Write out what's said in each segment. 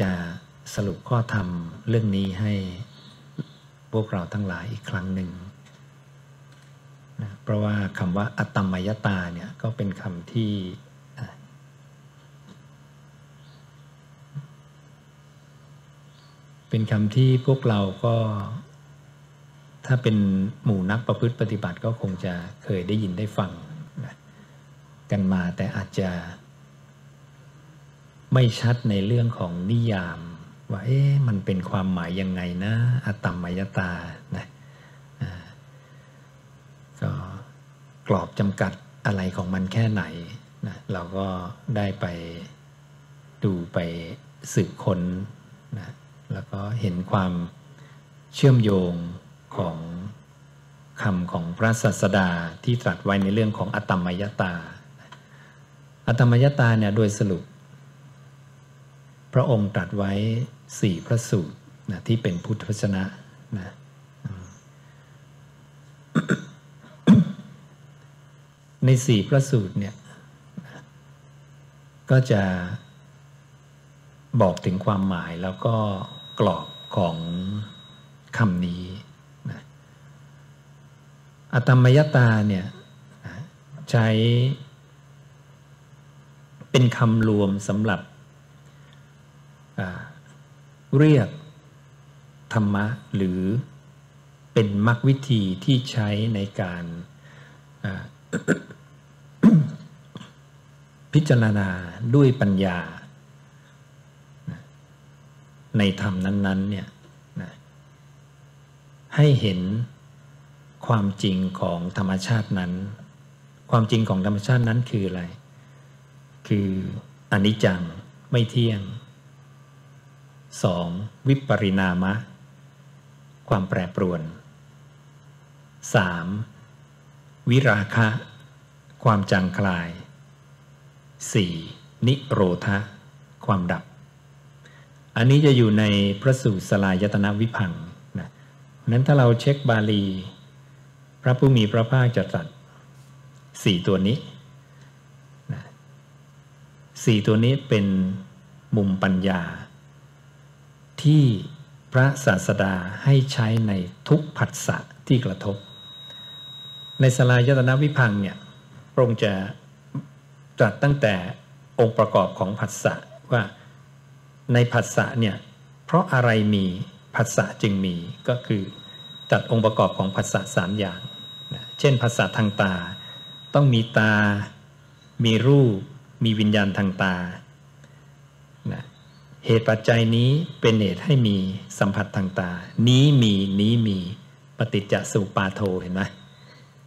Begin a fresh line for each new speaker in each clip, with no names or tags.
จะสรุปข้อธรรมเรื่องนี้ให้พวกเราทั้งหลายอีกครั้งหนึ่งนะเพราะว่าคำว่าอัตมยตาเนี่ยก็เป็นคำที่เป็นคำที่พวกเราก็ถ้าเป็นหมู่นักประพฤติปฏิบัติก็คงจะเคยได้ยินได้ฟังนะกันมาแต่อาจจะ ไม่ชัดในเรื่องของนิยาม ว่าเอ๊ะมันเป็นความหมายยังไงนะอัตตมยตานะก็กรอบจำกัดอะไรของมันแค่ไหนนะเราก็ได้ไปดูไปสืบค้นนะแล้วก็เห็นความเชื่อมโยงของคำของพระศาสดาที่ตรัสไว้ในเรื่องของอัตตมยตา อัตตมยตาเนี่ยโดยสรุป พระองค์ตรัสไว้สี่พระสูตรนะที่เป็นพุทธวจนะนะในสี่พระสูตรเนี่ยก็จะบอกถึงความหมายแล้วก็กรอบของคำนี้นะอัตมยตาเนี่ยใช้เป็นคำรวมสำหรับ เรียกธรรมะหรือเป็นมรรควิธีที่ใช้ในการพิจารณาด้วยปัญญา ในธรรมนั้นๆเนี่ยให้เห็นความจริงของธรรมชาตินั้น ความจริงของธรรมชาตินั้นคืออะไร คืออนิจจังไม่เที่ยง 2. วิปริณามะ ความแปรปรวน 3. วิราคะ ความจางคลาย 4. นิโรธะ ความดับ อันนี้จะอยู่ในพระสูตรสลายตนะวิพังนะนั้นถ้าเราเช็คบาลี พระผู้มีพระภาคจะตรัสสี่ตัวนี้นะสี่ตัวนี้เป็นมุมปัญญา ที่พระศาสดาให้ใช้ในทุกผัสสะที่กระทบ ในสลายยตนะวิพังเนี่ยพระองค์จะตรัสตั้งแต่องค์ประกอบของผัสสะว่าในผัสสะเนี่ยเพราะอะไรมีผัสสะจึงมีก็คือจัดองค์ประกอบของผัสสะสามอย่างนะเช่นผัสสะทางตา ต้องมีตา มีรูป มีวิญญาณทางตา เหตุปัจจัยนี้เป็นเหตุให้มีสัมผัสทางตา นี้มีนี้มีปฏิจจสุปาโทเห็นไหม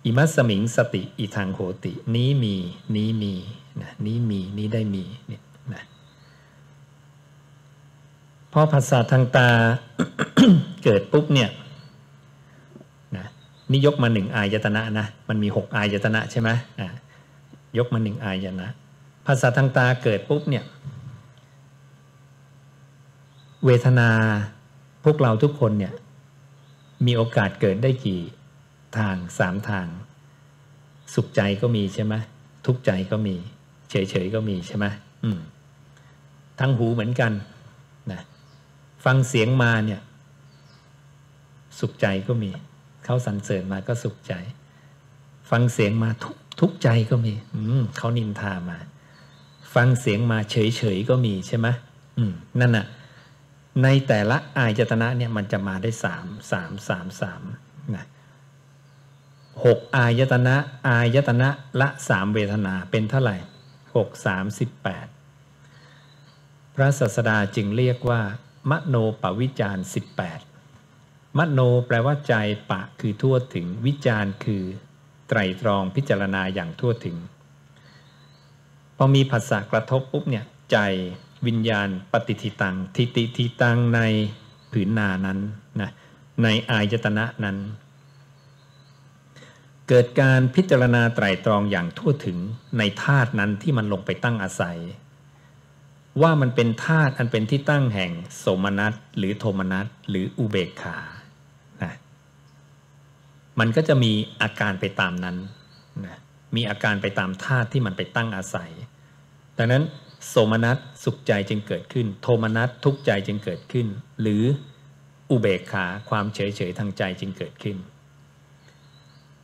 อิมัสมิงสติอีทางโหติ นี้มีนี้มีนะนี้มีนี้ได้มีเนี่ยนะพอภาษาทางตาเกิดปุ๊บเนี่ยนะนี่ยกมาหนึ่งอายตนะนะมันมีหกอายตนะใช่ไหมนะยกมาหนึ่งอายตนะภาษาทางตาเกิดปุ๊บเนี่ย เวทนาพวกเราทุกคนเนี่ยมีโอกาสเกิดได้กี่ทางสามทาง สุขใจก็มีใช่ไหมทุกใจก็มี เฉยๆก็มีใช่ไหมอืมทั้งหูเหมือนกันนะฟังเสียงมาเนี่ย สุขใจก็มี เขาสรรเสริญมาก็สุขใจ ฟังเสียงมาทุกทุกใจก็มี อืมเขานินทามา ฟังเสียงมาเฉยๆก็มีใช่ไหมอืมนั่นน่ะ ในแต่ละอายตนะเนี่ยมันจะมาได้สามสามสามสามนะหกอายตนะอายตนะละสามเวทนาเป็นเท่าไหร่หกสามสิบแปดพระศาสดาจึงเรียกว่า มโนปวิจารสิบแปดมโนแปลว่าใจปะคือทั่วถึงวิจารคือไตรตรองพิจารณาอย่างทั่วถึง พอมีภาษากระทบปุ๊บเนี่ยใจ วิญญาณปฏิทิตังทิติทิตังในผืนนานั้นนะในอายตนะนั้น เกิดการพิจารณาไตรตรองอย่างทั่วถึงในธาตุนั้นที่มันลงไปตั้งอาศัย ว่ามันเป็นธาตุอันเป็นที่ตั้งแห่งโสมนัสหรือโทมนัสหรืออุเบกขานะมันก็จะมีอาการไปตามนั้นนะมีอาการไปตามธาตุที่มันไปตั้งอาศัย ดังนั้น โสมนัสสุขใจจึงเกิดขึ้น โทมนัสทุกข์ใจจึงเกิดขึ้น หรืออุเบกขาความเฉยเฉยทางใจจึงเกิดขึ้น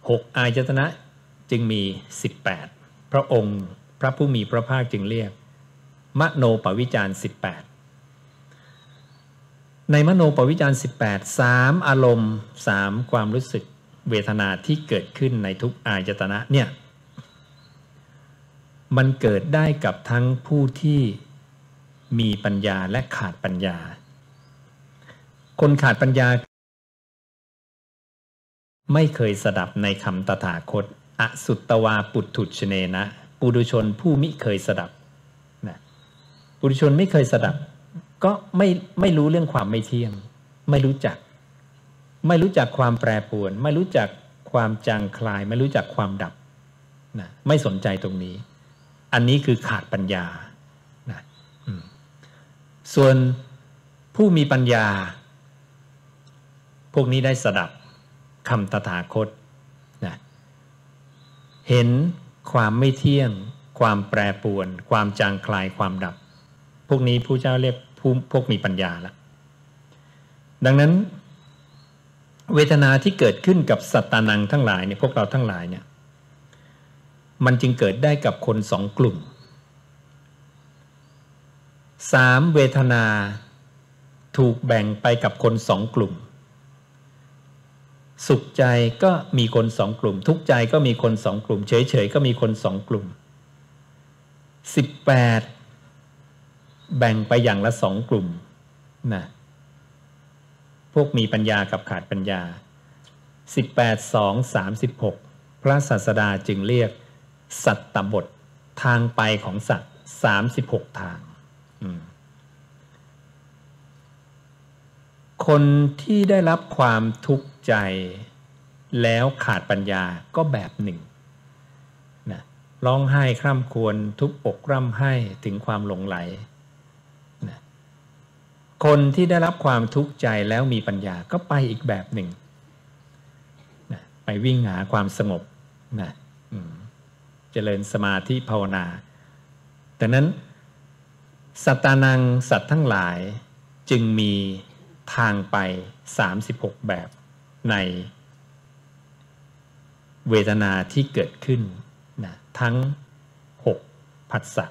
หกอายตนะจึงมี 18 พระองค์พระผู้มีพระภาคจึงเรียก มโนปวิจารสิบแปดในมโนปวิจารสิบแปดสามอารมณ์สามความรู้สึกเวทนาที่เกิดขึ้นในทุกอายตนะเนี่ย มันเกิดได้กับทั้งผู้ที่มีปัญญาและขาดปัญญา คนขาดปัญญา ไม่เคยสดับในคำตถาคต อสุตตวาปุถุชเนนะ ปุถุชนผู้มิเคยสดับนะปุถุชนไม่เคยสดับ ก็ไม่ไม่รู้เรื่องความไม่เที่ยง ไม่รู้จัก ไม่รู้จักความแปรปรวน ไม่รู้จักความจางคลาย ไม่รู้จักความดับนะไม่สนใจตรงนี้ อันนี้คือขาดปัญญานะส่วนผู้มีปัญญา พวกนี้ได้สดับคำตถาคตนะเห็นความไม่เที่ยง ความแปรปวน ความจางคลายความดับ พวกนี้ผู้เจ้าเรียกผู้พวกมีปัญญาแล้วดังนั้น เวทนาที่เกิดขึ้นกับสัตตานังทั้งหลายเนี่ยพวกเราทั้งหลายเนี่ย มันจึงเกิดได้กับคนสองกลุ่มสามเวทนาถูกแบ่งไปกับคนสองกลุ่ม สุขใจก็มีคนสองกลุ่ม ทุกใจก็มีคนสองกลุ่ม เฉยๆก็มีคนสองกลุ่มสิบแปดแบ่งไปอย่างละสองกลุ่มนะพวกมีปัญญากับขาดปัญญาสิบแปดสองสามสิบหกพระศาสดาจึงเรียก สัตตบททางไปของสัตว์สามสิบหกทาง คนที่ได้รับความทุกข์ใจแล้วขาดปัญญาก็แบบหนึ่งนะร้องไห้คร่ำควรทุกอกร่ำไห้ถึงความหลงไหลนะคนที่ได้รับความทุกข์ใจแล้วมีปัญญาก็ไปอีกแบบหนึ่งนะไปวิ่งหาความสงบนะ เจริญสมาธิภาวนาดังนั้น สัตานังสัตว์ทั้งหลายจึงมีทางไป 36 แบบในเวทนาที่เกิดขึ้นนะทั้ง 6 ผัสสะ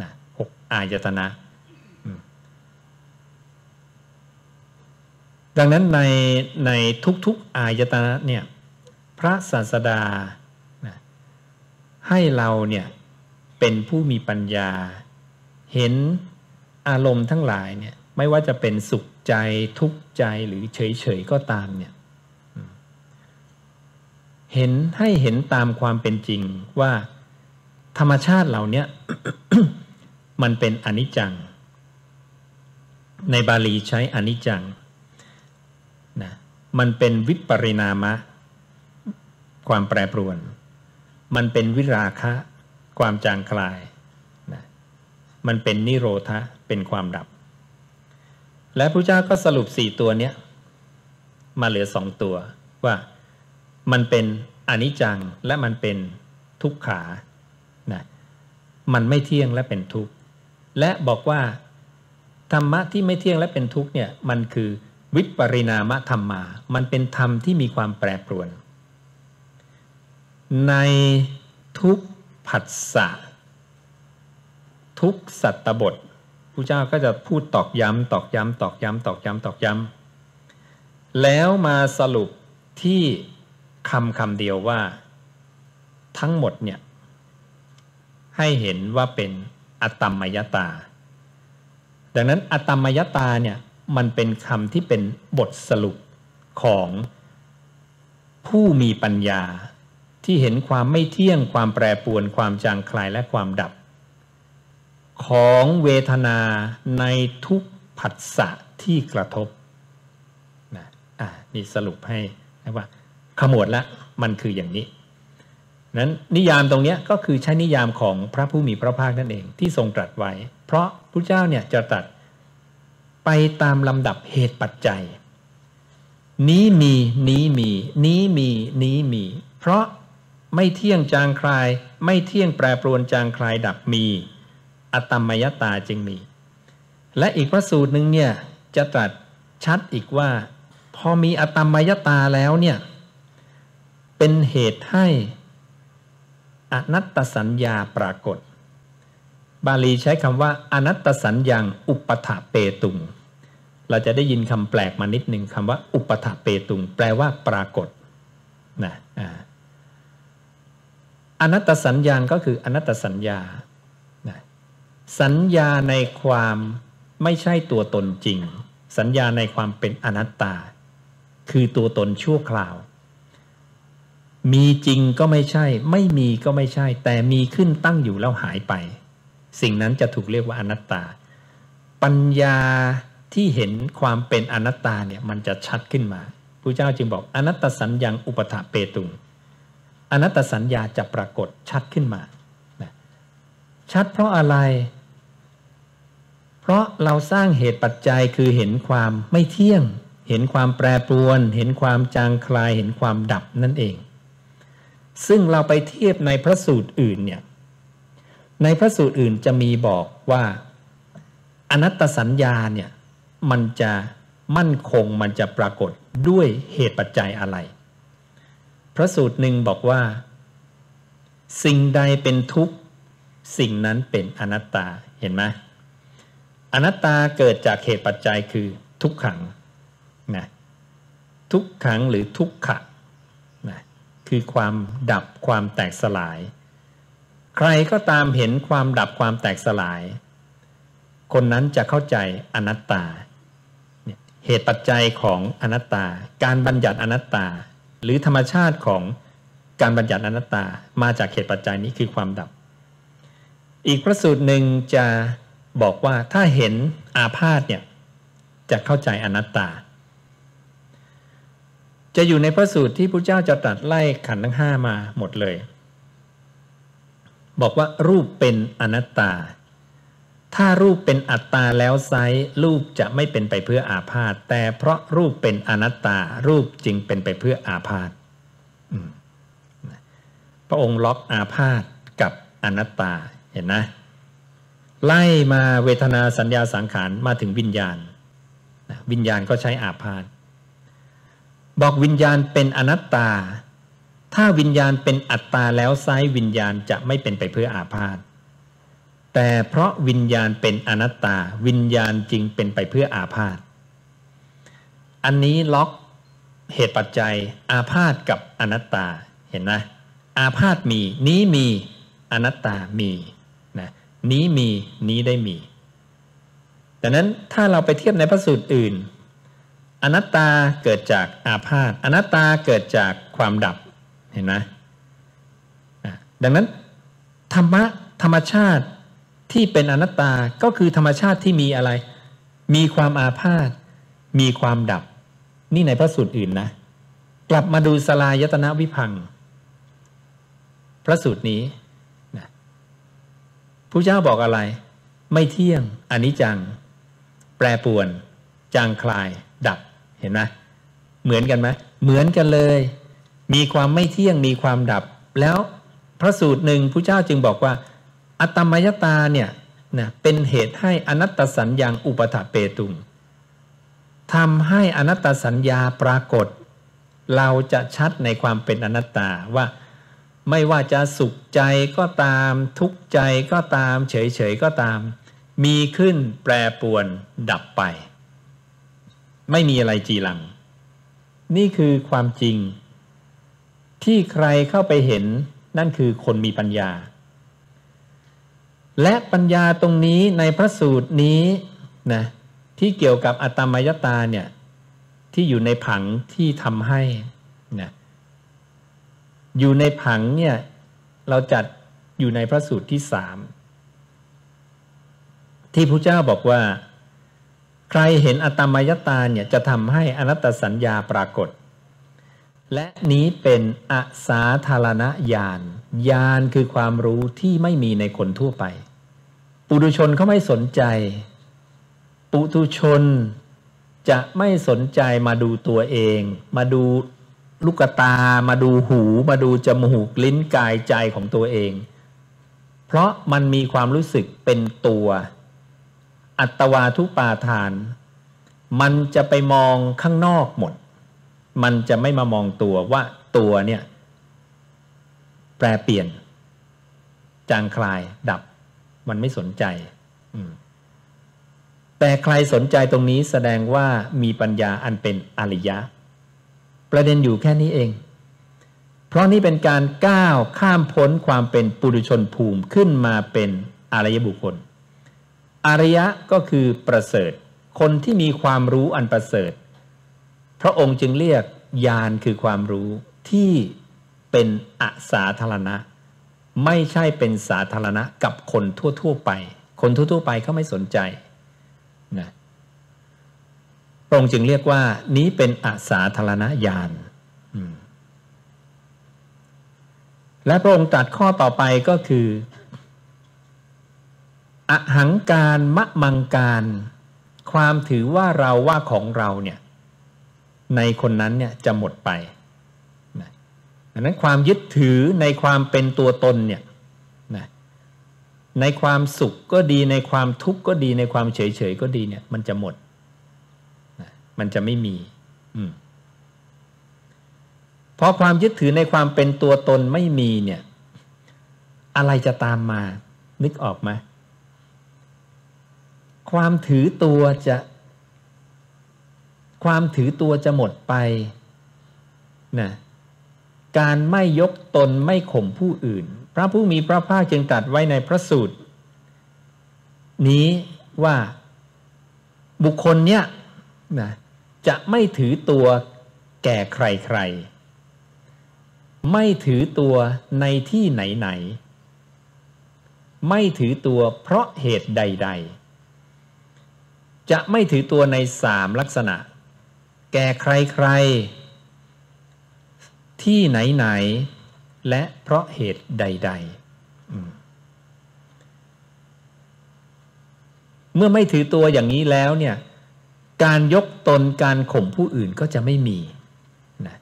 นะหกอายตนะ ดังนั้นในในทุกๆอายตนะเนี่ยพระศาสดา ให้เราเนี่ยเป็นผู้มีปัญญา เห็นอารมณ์ทั้งหลายเนี่ยไม่ว่าจะเป็นสุขใจทุกข์ใจหรือเฉยๆก็ตามเนี่ยเห็นให้เห็นตามความเป็นจริงว่าธรรมชาติเหล่านี้มันเป็นอนิจจัง ในบาลีใช้อนิจจังนะมันเป็นวิปริณามะ ความแปรปรวน มันเป็นวิราคะ ความจางคลายนะมันเป็นนิโรธะเป็นความดับ และพระเจ้าก็สรุปสี่ตัวเนี้ยมาเหลือสองตัวว่ามันเป็นอนิจจังและมันเป็นทุกขานะมันไม่เที่ยงและเป็นทุกข์ และบอกว่าธรรมะที่ไม่เที่ยงและเป็นทุกข์เนี่ยมันคือวิปริณามธรรมมามันเป็นธรรมที่มีความแปรปรวน ในทุกผัสสะทุกสัตตบทพระเจ้าก็จะพูดตอกย้ำตอกย้ำตอกย้ำตอกย้ำตอกย้ำแล้วมาสรุปที่คำคำเดียวว่า ทั้งหมดเนี่ยให้เห็นว่าเป็นอตมมยตา ดังนั้นอตมมยตาเนี่ยมันเป็นคำที่เป็นบทสรุปของผู้มีปัญญา ที่เห็นความไม่เที่ยงความแปรปรวนความจางคลายและความดับ ของเวทนาในทุกผัสสะที่กระทบนะอ่านี่สรุปให้ว่าขมวดละมันคืออย่างนี้นั้นนิยามตรงนี้ก็คือใช้นิยามของพระผู้มีพระภาคนั่นเองที่ทรงตรัสไว้ เพราะพระเจ้าเนี่ยจะตรัสไปตามลำดับเหตุปัจจัย นี้มีนี้มี นี้มีนี้มี เพราะ ไม่เที่ยงจางคลาย ไม่เที่ยงแปรปรวนจางคลายดับมี อตมยตาจึงมี และอีกพระสูตรหนึ่งเนี่ยจะตรัสชัดอีกว่า พอมีอตมยตาแล้วเนี่ยเป็นเหตุให้อนัตตสัญญาปรากฏ บาลีใช้คำว่า อนัตตสัญญาอุปถาเปตุง เราจะได้ยินคำแปลกมานิดหนึ่งคำว่า อุปถาเปตุง แปลว่าปรากฏนะอ่า อนัตตสัญญาก็คืออนัตตสัญญา สัญญาในความไม่ใช่ตัวตนจริง สัญญาในความเป็นอนัตตา คือตัวตนชั่วคราว มีจริงก็ไม่ใช่ ไม่มีก็ไม่ใช่ แต่มีขึ้นตั้งอยู่แล้วหายไป สิ่งนั้นจะถูกเรียกว่าอนัตตา ปัญญาที่เห็นความเป็นอนัตตาเนี่ยมันจะชัดขึ้นมาพระเจ้าจึงบอกอนัตตสัญญังอุปถาเปตุง อนัตตสัญญาจะปรากฏชัดขึ้นมา ชัดเพราะอะไร เพราะเราสร้างเหตุปัจจัยคือเห็นความไม่เที่ยง เห็นความแปรปรวน เห็นความจางคลาย เห็นความดับนั่นเอง ซึ่งเราไปเทียบในพระสูตรอื่นเนี่ย ในพระสูตรอื่นจะมีบอกว่าอนัตตสัญญาเนี่ยมันจะมั่นคงมันจะปรากฏด้วยเหตุปัจจัยอะไร พระสูตรหนึ่งบอกว่า สิ่งใดเป็นทุกข์ สิ่งนั้นเป็นอนัตตาเห็นไหมอนัตตาเกิดจากเหตุปัจจัยคือทุกขังนะทุกขังหรือทุกขะคือความดับความแตกสลาย ใครก็ตามเห็นความดับความแตกสลาย คนนั้นจะเข้าใจอนัตตา เหตุปัจจัยของอนัตตา การบัญญัติอนัตตา หรือธรรมชาติของการบัญญัติอนัตตามาจากเหตุปัจจัยนี้คือความดับ อีกพระสูตรหนึ่งจะบอกว่าถ้าเห็นอาพาธเนี่ยจะเข้าใจอนัตตา จะอยู่ในพระสูตรที่พระเจ้าจะตัดไล่ขันธ์ทั้งห้ามาหมดเลย บอกว่ารูปเป็นอนัตตา ถ้ารูปเป็นอัตตาแล้วไซรูปจะไม่เป็นไปเพื่ออาพาธแต่เพราะรูปเป็นอนัตตา รูปจึงเป็นไปเพื่ออาพาธพระองค์ล็อกอาพาธกับอนัตตาเห็นนะ ไล่มาเวทนาสัญญาสังขารมาถึงวิญญาณ วิญญาณก็ใช้อาพาธบอกวิญญาณเป็นอนัตตา ถ้าวิญญาณเป็นอัตตาแล้วไซวิญญาณจะไม่เป็นไปเพื่ออาพาธ แต่เพราะวิญญาณเป็นอนัตตา วิญญาณจึงเป็นไปเพื่ออาพาธอันนี้ล็อกเหตุปัจจัยอาพาธกับอนัตตาเห็นไหมอาพาธมีนี้มีอนัตตามีนะนี้มีนี้ได้มีแต่นั้นถ้าเราไปเทียบในพระสูตรอื่น อนัตตาเกิดจากอาพาธอนัตตาเกิดจากความดับเห็นไหมดังนั้นธรรมะธรรมชาติ ที่เป็นอนัตตาก็คือธรรมชาติที่มีอะไร มีความอาพาธมีความดับ นี่ในพระสูตรอื่นนะ กลับมาดูสลายตนะวิพัง พระสูตรนี้นะผู้เจ้าบอกอะไร ไม่เที่ยงอนิจจัง แปรปวน จางคลาย ดับเห็นไหมเหมือนกันไหมเหมือนกันเลย มีความไม่เที่ยงมีความดับ แล้วพระสูตรหนึ่งพระเจ้าจึงบอกว่า อัตมยตาเนี่ยนะเป็นเหตุให้อนัตตสัญญาอุปถาเปตุงทำให้อนัตตสัญญาปรากฏ เราจะชัดในความเป็นอนัตตาว่าไม่ว่าจะสุขใจก็ตามทุกข์ใจก็ตาม เฉยๆก็ตาม มีขึ้นแปรปวนดับไป ไม่มีอะไรจีรัง นี่คือความจริง ที่ใครเข้าไปเห็นนั่นคือคนมีปัญญา และปัญญาตรงนี้ในพระสูตรนี้นะที่เกี่ยวกับอัตมยตาเนี่ยที่อยู่ในผังที่ทำให้นะอยู่ในผังเนี่ยเราจัดอยู่ในพระสูตรที่สามที่พระเจ้าบอกว่า ใครเห็นอัตมยตาเนี่ยจะทำให้อนัตตสัญญาปรากฏ และนี้เป็นอสาธารณญาณญาณคือความรู้ที่ไม่มีในคนทั่วไป ปุถุชนเขาไม่สนใจ ปุถุชนจะไม่สนใจมาดูตัวเอง มาดูลูกตา มาดูหู มาดูจมูกลิ้นกายใจของตัวเอง เพราะมันมีความรู้สึกเป็นตัว อัตวาทุปาทาน มันจะไปมองข้างนอกหมด มันจะไม่มามองตัวว่าตัวเนี่ย แปรเปลี่ยน จางคลายดับ มันไม่สนใจ แต่ใครสนใจตรงนี้แสดงว่ามีปัญญาอันเป็นอริยะ ประเด็นอยู่แค่นี้เอง เพราะนี่เป็นการก้าวข้ามพ้นความเป็นปุถุชนภูมิขึ้นมาเป็นอารยบุคคลอารยะก็คือประเสริฐ คนที่มีความรู้อันประเสริฐ พระองค์จึงเรียกญาณคือความรู้ที่เป็นอสาธารณะ ไม่ใช่เป็นสาธารณะกับคนทั่ว ๆ ไป คนทั่ว ๆ ไปเขาไม่สนใจนะพระองค์จึงเรียกว่า นี้เป็นอาสาธารณญาณและพระองค์ตรัสข้อต่อไปก็คือ อหังการมะมังการ ความถือว่าเราว่าของเราเนี่ย ในคนนั้นเนี่ยจะหมดไป ดังนั้นความยึดถือในความเป็นตัวตนเนี่ยนะในความสุขก็ดีในความทุกข์ก็ดีในความเฉยเฉยก็ดีเนี่ย มันจะหมดนะมันจะไม่มีอืมพอความยึดถือในความเป็นตัวตนไม่มีเนี่ย อะไรจะตามมา นึกออกไหมความถือตัวจะ ความถือตัวจะหมดไปนะ การไม่ยกตนไม่ข่มผู้อื่น พระผู้มีพระภาคจึงตรัสไว้ในพระสูตร นี้ว่าบุคคลเนี้ยนะจะไม่ถือตัวแก่ใครๆ ไม่ถือตัวในที่ไหนๆ ไม่ถือตัวเพราะเหตุใด ๆ จะไม่ถือตัวในสามลักษณะ แก่ใครๆ ที่ไหนๆและเพราะเหตุใด ๆ เมื่อไม่ถือตัวอย่างนี้แล้วเนี่ยการยกตนการข่มผู้อื่นก็จะไม่มีนะ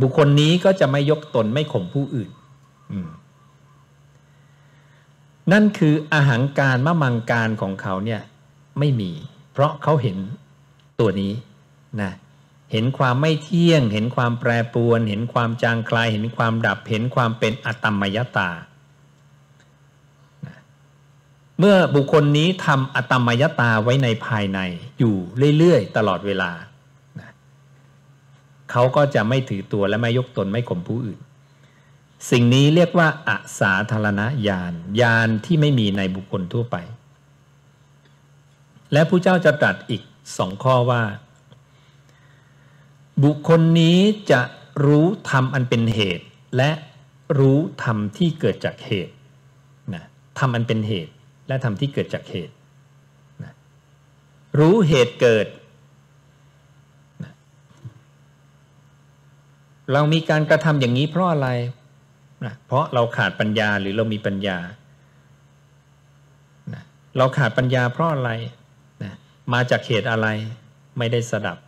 บุคคลนี้ก็จะไม่ยกตนไม่ข่มผู้อื่น นั่นคืออาหารการมะมังการของเขาเนี่ยไม่มี เพราะเขาเห็นตัวนี้นะ เห็นความไม่เที่ยง เห็นความแปรปรวน เห็นความจางคลาย เห็นความดับ เห็นความเป็นอตมมยตา เมื่อบุคคลนี้ทำอตมมยตาไว้ในภายในอยู่เรื่อยๆ ตลอดเวลา เขาก็จะไม่ถือตัวและไม่ยกตนไม่ข่มผู้อื่น สิ่งนี้เรียกว่าอาสาธารณญาณญาณที่ไม่มีในบุคคลทั่วไป และผู้เจ้าจะตรัสอีกสองข้อว่า บุคคลนี้จะรู้ธรรมอันเป็นเหตุ และรู้ธรรมที่เกิดจากเหตุนะธรรมอันเป็นเหตุ และธรรมที่เกิดจากเหตุนะรู้เหตุเกิดเรามีการกระทำอย่างนี้เพราะอะไรนะเพราะเราขาดปัญญาหรือเรามีปัญญานะเราขาดปัญญาเพราะอะไรนะมาจากเหตุอะไรไม่ได้สดับ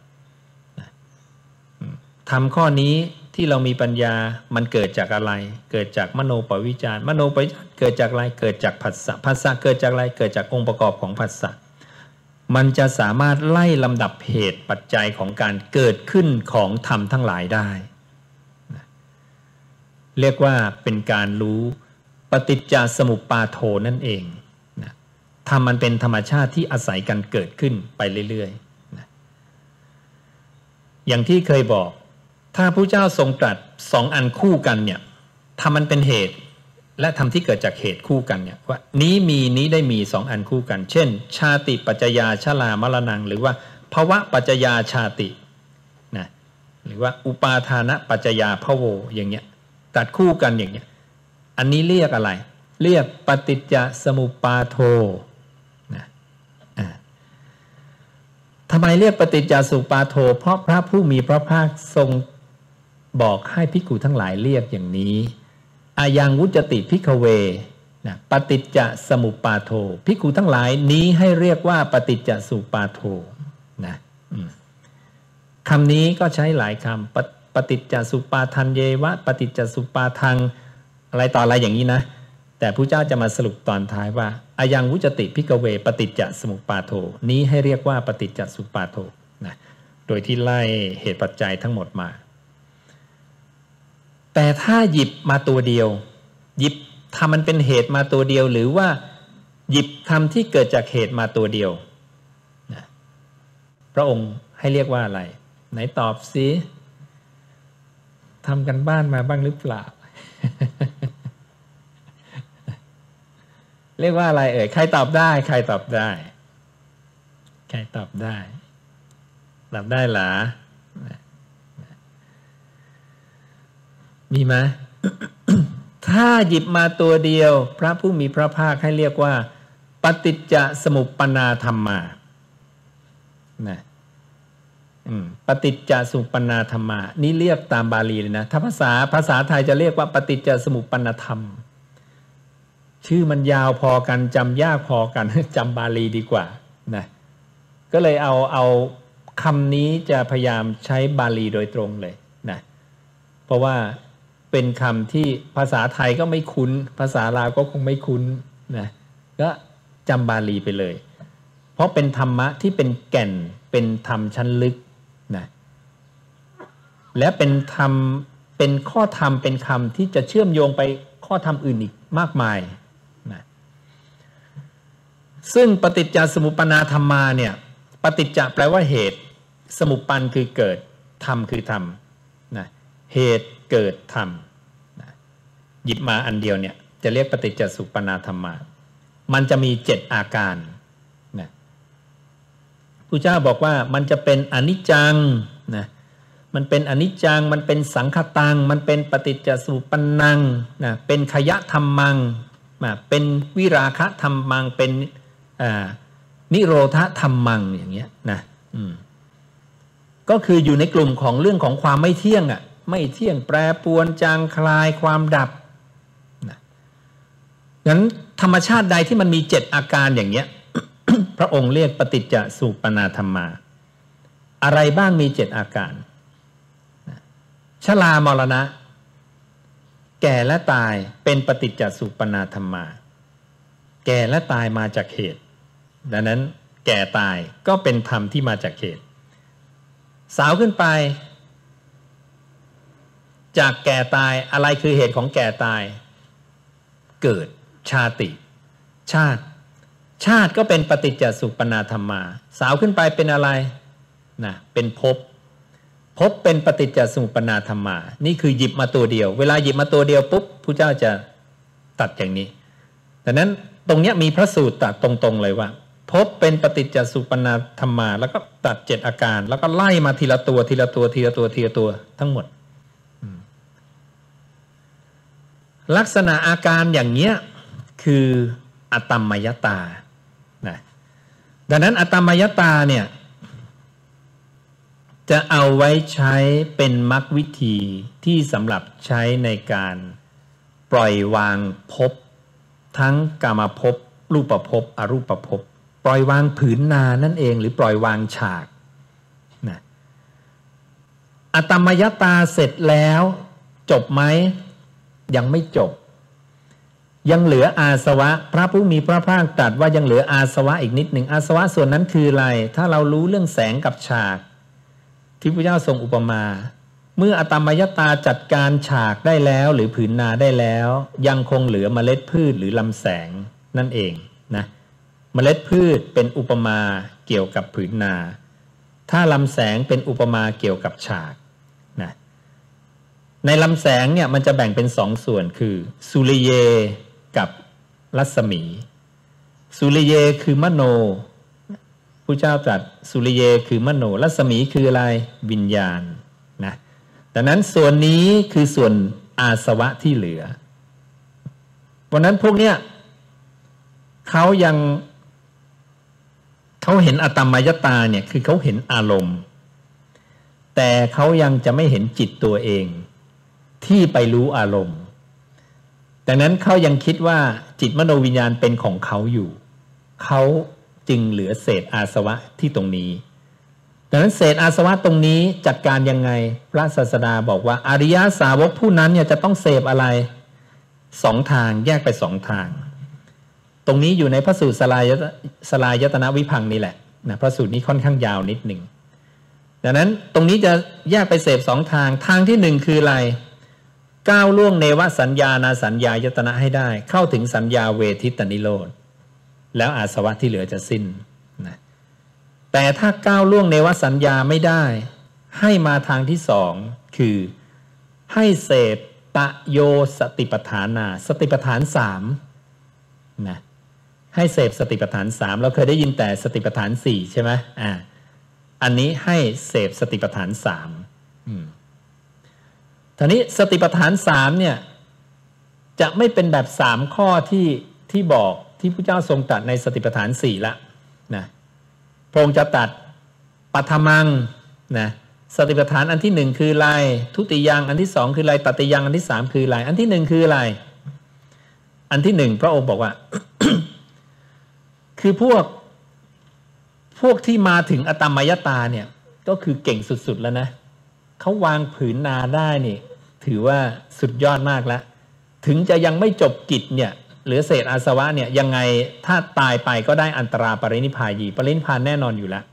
ทำข้อนี้ที่เรามีปัญญามันเกิดจากอะไร เกิดจากมโนปวิจารมโนปวิจารเกิดจากอะไรเกิดจากผัสสะผัสสะเกิดจากอะไรเกิดจากองค์ประกอบของผัสสะมันจะสามารถไล่ลำดับเหตุปัจจัยของการเกิดขึ้นของธรรมทั้งหลายได้ เรียกว่าเป็นการรู้ปฏิจจสมุปปาโทนั่นเองนะทำมันเป็นธรรมชาติที่อาศัยกันเกิดขึ้นไปเรื่อยๆนะอย่างที่เคยบอก ถ้าพระเจ้าทรงตรัสสองอันคู่กันเนี่ยทำมันเป็นเหตุ และทำที่เกิดจากเหตุคู่กันเนี่ยว่านี้มีนี้ได้มีสองอันคู่กัน เช่น ชาติปัจจยาชลามรณัง หรือว่าภวะปัจจยาชาตินะหรือว่าอุปาทานะปัจจยาพโวอย่างเงี้ยตัดคู่กันอย่างเนี้ยอันนี้เรียกอะไร เรียกปฏิจจสมุปาโทนะทำไมเรียกปฏิจจสมุปาโท เพราะพระผู้มีพระภาคทรง บอกให้พิกูทั้งหลายเรียกอย่างนี้ อายังวุจติพิกเวนะปฏิจจสมุปาโทพิกูทั้งหลายนี้ให้เรียกว่าปฏิจจสมุปาโทนะคำนี้ก็ใช้หลายคำปฏิจจสุปาทันเยวะ ปฏิจจสุปาทังอะไรต่ออะไรอย่างนี้นะ แต่พระเจ้าจะมาสรุปตอนท้ายว่าอายังวุจติพิกเว ปฏิจจสมุปาโท นี้ให้เรียกว่าปฏิจจสมุปาโทนะโดยที่ไล่เหตุปัจจัยทั้งหมดมา แต่ถ้าหยิบมาตัวเดียว หยิบทำมันเป็นเหตุมาตัวเดียว หรือว่าหยิบทำที่เกิดจากเหตุมาตัวเดียวนะพระองค์ให้เรียกว่าอะไร ไหนตอบสิทำกันบ้านมาบ้างหรือเปล่า เรียกว่าอะไรเอ่ย ใครตอบได้ ใครตอบได้ ใครตอบได้ ตอบได้หรอ มีไหมถ้าหยิบมาตัวเดียว พระผู้มีพระภาคให้เรียกว่า ปฏิจจสมุปปนาธรรมานะปฏิจจสมุปปนาธรรมา นี่เรียกตามบาลีเลยนะ ถ้าภาษาภาษาไทยจะเรียกว่า ปฏิจจสมุปปนธรรม ชื่อมันยาวพอกันจำยากพอกันจำบาลีดีกว่านะก็เลยเอาเอาคำนี้จะพยายามใช้บาลีโดยตรงเลยนะเพราะว่า เป็นคำที่ภาษาไทยก็ไม่คุ้น ภาษาลาวก็คงไม่คุ้นนะก็จำบาลีไปเลย เพราะเป็นธรรมะที่เป็นแก่นเป็นธรรมชั้นลึกนะและเป็นธรรมเป็นข้อธรรมเป็นคำที่จะเชื่อมโยงไปข้อธรรมอื่นอีกมากมายนะซึ่งปฏิจจสมุปปนาธรรมาเนี่ยปฏิจจะแปลว่าเหตุ สมุปปันคือเกิดธรรมคือธรรมนะเหตุ เกิดธรรมหยิบมาอันเดียวเนี่ยจะเรียกปฏิจจสุปนาธรรมา มันจะมีเจ็ดอาการนะผู้เจ้าบอกว่ามันจะเป็นอนิจจังนะมันเป็นอนิจจัง มันเป็นสังคตัง มันเป็นปฏิจจสุปนังนะเป็นขยะธรรมังนะเป็นวิราคะธรรมัง เป็นนิโรธธรรมังอย่างเงี้ยนะก็คืออยู่ในกลุ่มของเรื่องของความไม่เที่ยงอะ ไม่เที่ยงแปรปวนจางคลายความดับนะงั้นธรรมชาติใดที่มันมีเจ็ดอาการอย่างเงี้ย พระองค์เรียกปฏิจจสุปนาธรรมา อะไรบ้างมีเจ็ดอาการชลามรณะ แก่และตายเป็นปฏิจจสุปนาธรรมา แก่และตายมาจากเหตุ ดังนั้นแก่ตายก็เป็นธรรมที่มาจากเหตุ สาวขึ้นไป จากแก่ตายอะไรคือเหตุของแก่ตาย เกิดชาติ ชาติ ชาติก็เป็นปฏิจจสุปนาธรรมา สาวขึ้นไปเป็นอะไรนะเป็นภพภพเป็นปฏิจจสมุปนาธรรมา นี่คือหยิบมาตัวเดียว เวลาหยิบมาตัวเดียวปุ๊บผู้เจ้าจะตัดอย่างนี้ดังนั้นตรงนี้มีพระสูตรตัดตรง ๆ เลยว่าภพเป็นปฏิจจสุปนาธรรมา แล้วก็ตัดเจ็ดอาการ แล้วก็ไล่มาทีละตัวทีละตัวทีละตัวทีละตัวทั้งหมด ลักษณะอาการอย่างเนี้ยคืออตมมยตาดังนั้นอัตมยตาเนี่ยจะเอาไว้ใช้เป็นมรรควิธีที่สำหรับใช้ในการปล่อยวางภพทั้งกามภพรูปภพอรูปภพปล่อยวางผืนนานั่นเอง หรือปล่อยวางฉากนะอตมยตาเสร็จแล้วจบไหม ยังไม่จบ ยังเหลืออาสวะ พระผู้มีพระภาคตรัสว่ายังเหลืออาสวะอีกนิดหนึ่งอาสวะส่วนนั้นคืออะไร ถ้าเรารู้เรื่องแสงกับฉาก ที่พระเจ้าทรงอุปมา เมื่ออตมยตาจัดการฉากได้แล้วหรือผืนนาได้แล้ว ยังคงเหลือเมล็ดพืชหรือลำแสงนั่นเองนะเมล็ดพืชเป็นอุปมาเกี่ยวกับผืนนา ถ้าลำแสงเป็นอุปมาเกี่ยวกับฉาก ในลำแสงเนี่ยมันจะแบ่งเป็นสองส่วนคือสุริเยกับรัศมี สุริเยคือมโนผู้เจ้าตรัสสุริเยคือมโนรัศมีคืออะไรวิญญาณนะดังนั้นส่วนนี้คือส่วนอาสวะที่เหลือวันนั้นพวกเนี้ยเขายังเขาเห็นอตมายตาเนี่ยคือเขาเห็นอารมณ์ แต่เขายังจะไม่เห็นจิตตัวเอง ที่ไปรู้อารมณ์ ดังนั้นเขายังคิดว่าจิตมโนวิญญาณเป็นของเขาอยู่ เขาจึงเหลือเศษอาสวะที่ตรงนี้ ดังนั้นเศษอาสวะตรงนี้จัดการยังไง พระศาสดาบอกว่าอริยสาวกผู้นั้นเนี่ยจะต้องเสพอะไรสองทางแยกไปสองทาง ตรงนี้อยู่ในพระสูตรสลายสลายตนะวิพังนี่แหละนะพระสูตรนี้ค่อนข้างยาวนิดหนึ่งดังนั้นตรงนี้จะแยกไปเสพสองทางทางที่หนึ่งคืออะไร ก้าวล่วงเนวสัญญานาสัญญายตนะให้ได้ เข้าถึงสัญญาเวทิตนิโรธแล้วอาสวะที่เหลือจะสิ้นนะแต่ถ้าก้าวล่วงเนวสัญญาไม่ได้ ให้มาทางที่สองคือให้เสพตะโยสติปฐานาสติปฐานสามนะให้เสพสติปฐานสามเราเคยได้ยินแต่สติปฐานสี่ใช่ไหมอ่าอันนี้ให้เสพสติปฐานสาม ทีนี้สติปัฏฐานสามเนี่ยจะไม่เป็นแบบสามข้อที่ที่บอกที่พระเจ้าทรงตัดในสติปัฏฐานสี่ละนะพระองค์จะตัดปัทมังนะสติปัฏฐานอันที่หนึ่งคืออะไรทุติยังอันที่สองคืออะไรตติยังอันที่สามคืออะไรอันที่หนึ่งคืออะไรอันที่หนึ่งพระองค์บอกว่า คือพวกพวกที่มาถึงอตมยตาเนี่ยก็คือเก่งสุด ๆ แล้วนะ เขาวางผืนนาได้นี่ถือว่าสุดยอดมากแล้ว ถึงจะยังไม่จบกิจเนี่ยหรือเศษอาสวะเนี่ยยังไงถ้าตายไปก็ได้อันตราปรินิพายีปรินิพานแน่นอนอยู่แล้ว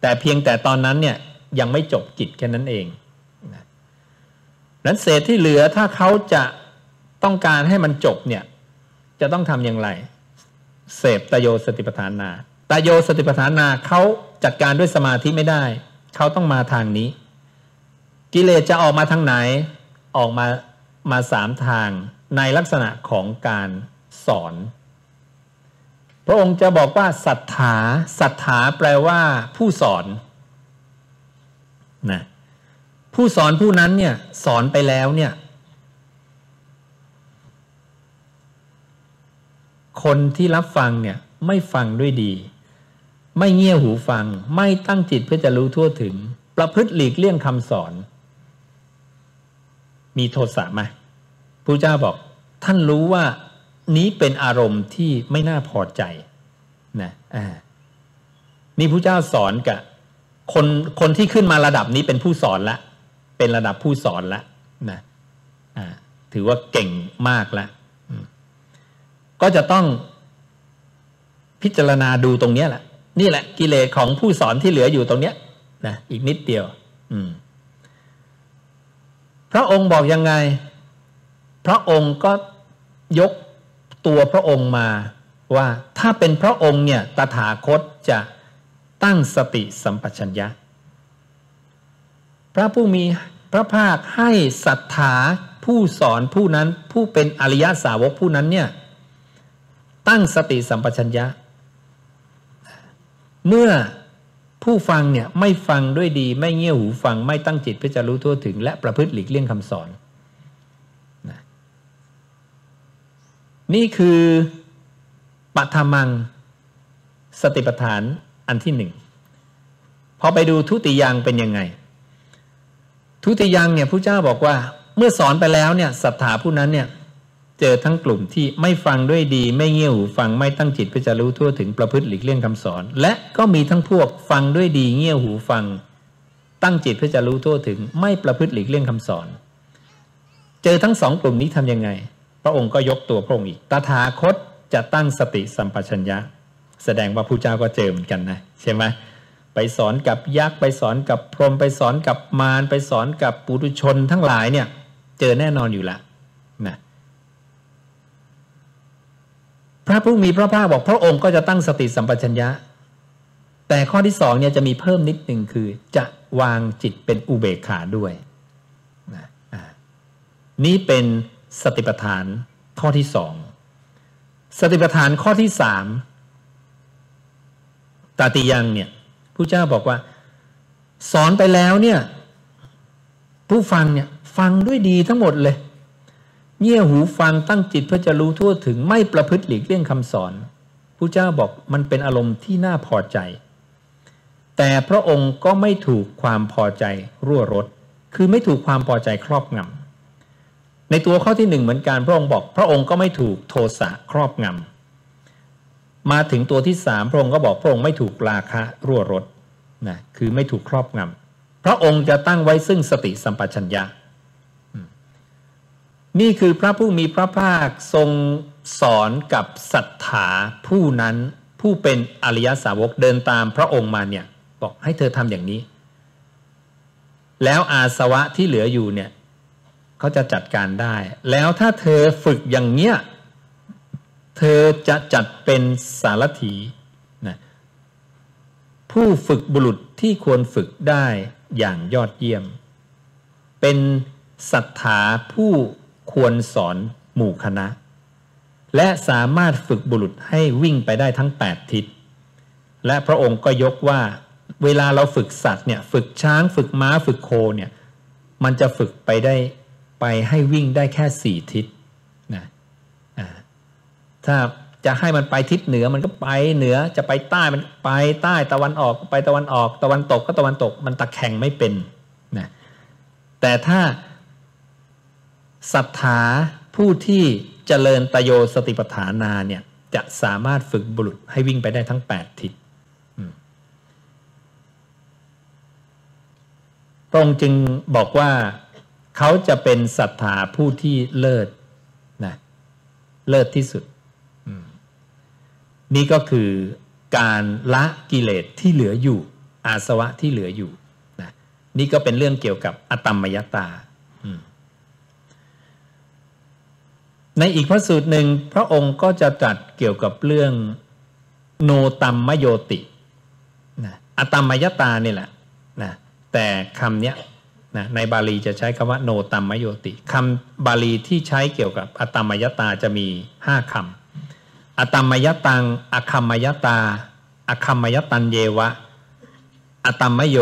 แต่เพียงแต่ตอนนั้นเนี่ยยังไม่จบกิจแค่นั้นเองนั้นเศษที่เหลือถ้าเขาจะต้องการให้มันจบเนี่ยจะต้องทำอย่างไร เสพตโยสติปัฏฐานนาตโยสติปัฏฐานาเขาจัดการด้วยสมาธิไม่ได้ เขาต้องมาทางนี้ กิเลสจะออกมาทางไหน ออกมามาสามทางในลักษณะของการสอน พระองค์จะบอกว่าศรัทธาศรัทธาแปลว่าผู้สอนนะผู้สอนผู้นั้นเนี่ยสอนไปแล้วเนี่ยคนที่รับฟังเนี่ยไม่ฟังด้วยดี ไม่เงี่ยหูฟัง ไม่ตั้งจิตเพื่อจะรู้ทั่วถึง ประพฤติหลีกเลี่ยงคำสอน มีโทสะไหมพระเจ้าบอกท่านรู้ว่านี้เป็นอารมณ์ที่ไม่น่าพอใจนะอ่านี่พระเจ้าสอนกับคนคนที่ขึ้นมาระดับนี้เป็นผู้สอนละ เป็นระดับผู้สอนละนะอ่าถือว่าเก่งมากล้วก็จะต้องพิจารณาดูตรงนี้แหละ นี่แหละกิเลสของผู้สอนที่เหลืออยู่ตรงเนี้ยนะอีกนิดเดียว อืม พระองค์บอกยังไง พระองค์ก็ยกตัวพระองค์มาว่าถ้าเป็นพระองค์เนี่ยตถาคตจะตั้งสติสัมปชัญญะ พระผู้มีพระภาคให้ศรัทธาผู้สอนผู้นั้นผู้เป็นอริยสาวกผู้นั้นเนี่ยตั้งสติสัมปชัญญะ เมื่อ ผู้ฟังเนี่ยไม่ฟังด้วยดี ไม่เงี่ยหูฟังไม่ตั้งจิตเพื่อจะรู้ทั่วถึง และประพฤติหลีกเลี่ยงคำสอนนี่คือปัทมังสติปัฏฐานอันที่หนึ่งพอไปดูทุติยังเป็นยังไง ทุติยังเนี่ยผู้เจ้าบอกว่า เมื่อสอนไปแล้วเนี่ยศรัทธาผู้นั้นเนี่ย เจอทั้งกลุ่มที่ไม่ฟังด้วยดี ไม่เงี่ยหูฟังไม่ตั้งจิตเพื่อจะรู้ทั่วถึงประพฤติหลีกเลี่ยงคำสอน และก็มีทั้งพวกฟังด้วยดีเงี่ยหูฟัง ตั้งจิตเพื่อจะรู้ทั่วถึง ไม่ประพฤติหลีกเลี่ยงคำสอน เจอทั้งสองกลุ่มนี้ทํำยังไง พระองค์ก็ยกตัวพระองค์อีกตถาคตจะตั้งสติสัมปชัญญะ แสดงว่าผู้เจ้าก็เจอเหมือนกันนะใช่ไหมไปสอนกับยักษ์ไปสอนกับพรหมไปสอนกับมารไปสอนกับปุถุชนทั้งหลายเนี่ย เจอแน่นอนอยู่ละพ ระผู้มีพระภาคบอกพระองค์ก็จะตั้งสติสัมปชัญญะ แต่ข้อที่สองเนี่ยจะมีเพิ่มนิดหนึ่งคือจะวางจิตเป็นอุเบกขาด้วยนะนี่เป็นสติปัฏฐานข้อที่สองสติปัฏฐานข้อที่สามตาติยังเนี่ยผู้เจ้าบอกว่า สอนไปแล้วเนี่ยผู้ฟังเนี่ยฟังด้วยดีทั้งหมดเลย เงี่ยหูฟังตั้งจิตเพื่อจะรู้ทั่วถึงไม่ประพฤติหลีกเลี่ยงคำสอนผู้เจ้าบอกมันเป็นอารมณ์ที่น่าพอใจ แต่พระองค์ก็ไม่ถูกความพอใจรั่วรดคือไม่ถูกความพอใจครอบงำในตัวข้อที่หนึ่งเหมือนกันพระองค์บอก พระองค์ก็ไม่ถูกโทสะครอบงำมาถึงตัวที่สามพระองค์ก็บอกพระองค์ไม่ถูกราคะรั่วรดนะคือไม่ถูกครอบงำพระองค์จะตั้งไว้ซึ่งสติสัมปชัญญะ นี่คือพระผู้มีพระภาคทรงสอนกับศรัทธาผู้นั้นผู้เป็นอริยสาวกเดินตามพระองค์มาเนี่ยบอกให้เธอทำอย่างนี้ แล้วอาสวะที่เหลืออยู่เนี่ยเขาจะจัดการได้ แล้วถ้าเธอฝึกอย่างเนี้ยเธอจะจัดเป็นสารถีนะผู้ฝึกบุรุษที่ควรฝึกได้อย่างยอดเยี่ยม เป็นศรัทธาผู้ ควรสอนหมู่คณะ และสามารถฝึกบุรุษให้วิ่งไปได้ทั้ง 8 ทิศ และพระองค์ก็ยกว่า เวลาเราฝึกสัตว์เนี่ยฝึกช้างฝึกม้าฝึกโคเนี่ยมันจะฝึกไปได้ไปให้วิ่งได้แค่สี่ทิศนะถ้าจะให้มันไปทิศเหนือมันก็ไปเหนือจะไปใต้มันไปใต้ตะวันออกไปตะวันออก ตะวันตกก็ตะวันตกมันตะแคงไม่เป็นนะแต่ถ้า ศรัทธาผู้ที่เจริญตโยสติปัฏฐานาเนี่ยจะสามารถฝึกบุรุษให้วิ่งไปได้ทั้ง 8 ทิศพระองค์จึงบอกว่าเขาจะเป็นศรัทธาผู้ที่เลิศนะเลิศที่สุด นี่ก็คือการละกิเลสที่เหลืออยู่ อาสวะที่เหลืออยู่นะนี่ก็เป็นเรื่องเกี่ยวกับอตมมยตา ในอีกพระสูตรหนึ่งพระองค์ก็จะตรัสเกี่ยวกับเรื่องโนตัมมโยตินะอตมมยตานี่แหละนะแต่คำนี้นะในบาลีจะใช้คำว่าโนตัมมโยติคำบาลีที่ใช้เกี่ยวกับอตัมมยตาจะมีห้าคำอตัมมยตังอคัมมยตาอคัมมยตันเยวะ อตัมมโย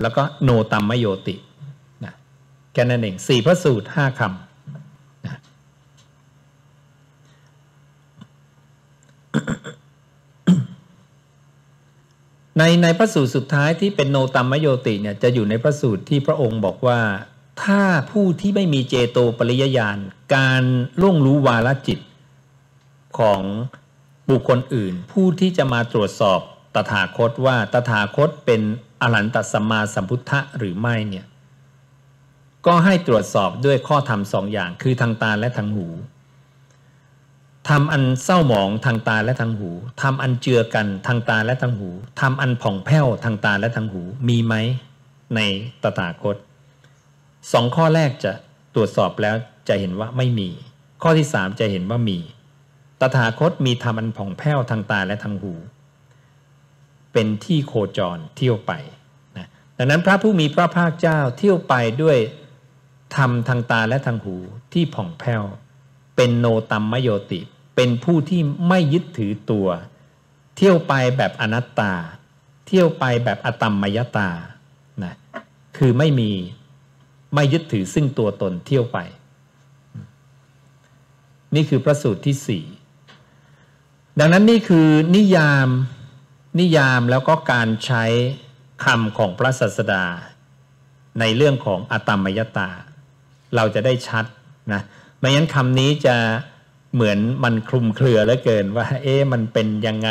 แล้วก็โนตัมมโยตินะแค่นั้นเองสี่พระสูตรห้าคำ ในในพระสูตรสุดท้ายที่เป็นโนตัมมโยติเนี่ยจะอยู่ในพระสูตรที่พระองค์บอกว่า ถ้าผู้ที่ไม่มีเจโตปริยญาณการล่วงรู้วาลจิตของบุคคลอื่น ผู้ที่จะมาตรวจสอบตถาคตว่าตถาคตเป็นอรหันตสัมมาสัมพุทธะหรือไม่เนี่ยก็ให้ตรวจสอบด้วยข้อธรรมสองอย่างคือทางตาและทางหู ทำอันเศร้าหมองทางตาและทางหูทำอันเจือกันทางตาและทางหูทำอันผ่องแผ้วทางตาและทางหูมีไหมในตถาคตสองข้อแรกจะตรวจสอบแล้วจะเห็นว่าไม่มี ข้อที่สามจะเห็นว่ามี ตถาคตมีทำอันผ่องแผ้วทางตาและทางหู เป็นที่โคจรเที่ยวไปนะดังนั้นพระผู้มีพระภาคเจ้าเที่ยวไปด้วยทำทางตาและทางหูที่ผ่องแผ้ว เป็นโนตัมมโยติ เป็นผู้ที่ไม่ยึดถือตัว เที่ยวไปแบบอนัตตา เที่ยวไปแบบอตัมมยตานะคือไม่มีไม่ยึดถือซึ่งตัวตนเที่ยวไป นี่คือพระสูตรที่สี่ดังนั้นนี่คือนิยามนิยามแล้วก็การใช้คำของพระศาสดา ในเรื่องของอตัมมยตา เราจะได้ชัดนะไม่งั้นคำนี้จะ เหมือนมันคลุมเครือเหลือเกินว่า เอ๊ะมันเป็นยังไง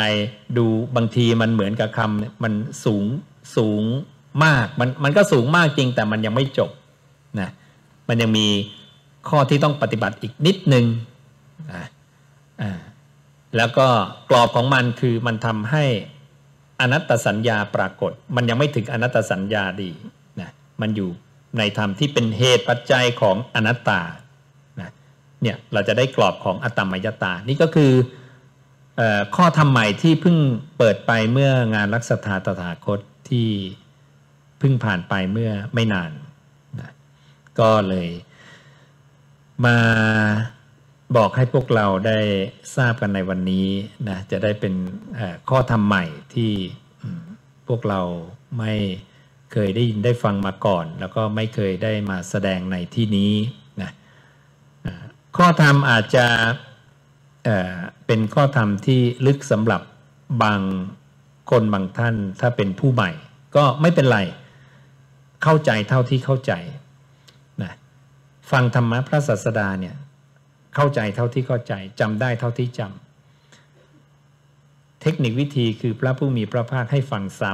ดูบางทีมันเหมือนกับคำมันสูงสูงมากมันมันก็สูงมากจริงแต่มันยังไม่จบนะมันยังมีข้อที่ต้องปฏิบัติอีกนิดนึงอ่าอ่าแล้วก็กรอบของมันคือมันทำให้อนัตตสัญญาปรากฏ มันยังไม่ถึงอนัตตสัญญาดีนะมันอยู่ในธรรมที่เป็นเหตุปัจจัยของอนัตตา เนี่ยเราจะได้กรอบของอตมมยตา นี่ก็คืออข้อธรรมใหม่ที่เพิ่งเปิดไปเมื่องานรักษาตถาคตที่เพิ่งผ่านไปเมื่อไม่นานนะก็เลยมาบอกให้พวกเราได้ทราบกันในวันนี้นะจะได้เป็นข้อธรรมใหม่ที่พวกเราไม่เคยได้ยินได้ฟังมาก่อน แล้วก็ไม่เคยได้มาแสดงในที่นี้ ข้อธรรมอาจจะเเป็นข้อธรรมที่ลึกสำหรับบางคนบางท่านถ้าเป็นผู้ใหม่ ก็ไม่เป็นไรเข้าใจเท่าที่เข้าใจนะฟังธรรมะพระศาสดาเนี่ยเข้าใจเท่าที่เข้าใจจำได้เท่าที่จำเทคนิควิธีคือพระผู้มีพระภาคให้ฟังซ้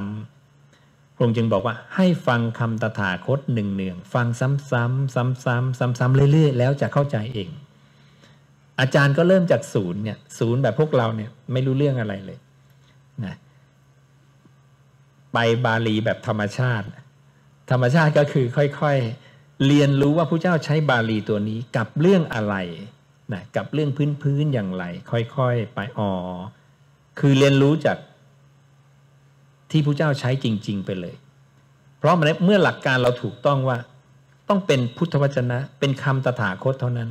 ำพระองค์จึงบอกว่าให้ฟังคำตถาคตหนึ่งเนืองฟังซ้ำๆซ้ำๆซ้ำๆเรื่อยๆ แล้วจะเข้าใจเอง อาจารย์ก็เริ่มจากศูนย์เนี่ยศูนย์แบบพวกเราเนี่ยไม่รู้เรื่องอะไรเลยนะไปบาลีแบบธรรมชาติ ธรรมชาติก็คือค่อยๆ เรียนรู้ว่าพระเจ้าใช้บาลีตัวนี้กับเรื่องอะไรนะกับเรื่องพื้นๆอย่างไร ค่อยๆ ไปอ๋อคือเรียนรู้จากที่พระเจ้าใช้จริง ๆ ไปเลย เพราะเมื่อหลักการเราถูกต้องว่า ต้องเป็นพุทธวจนะ เป็นคำตถาคตเท่านั้น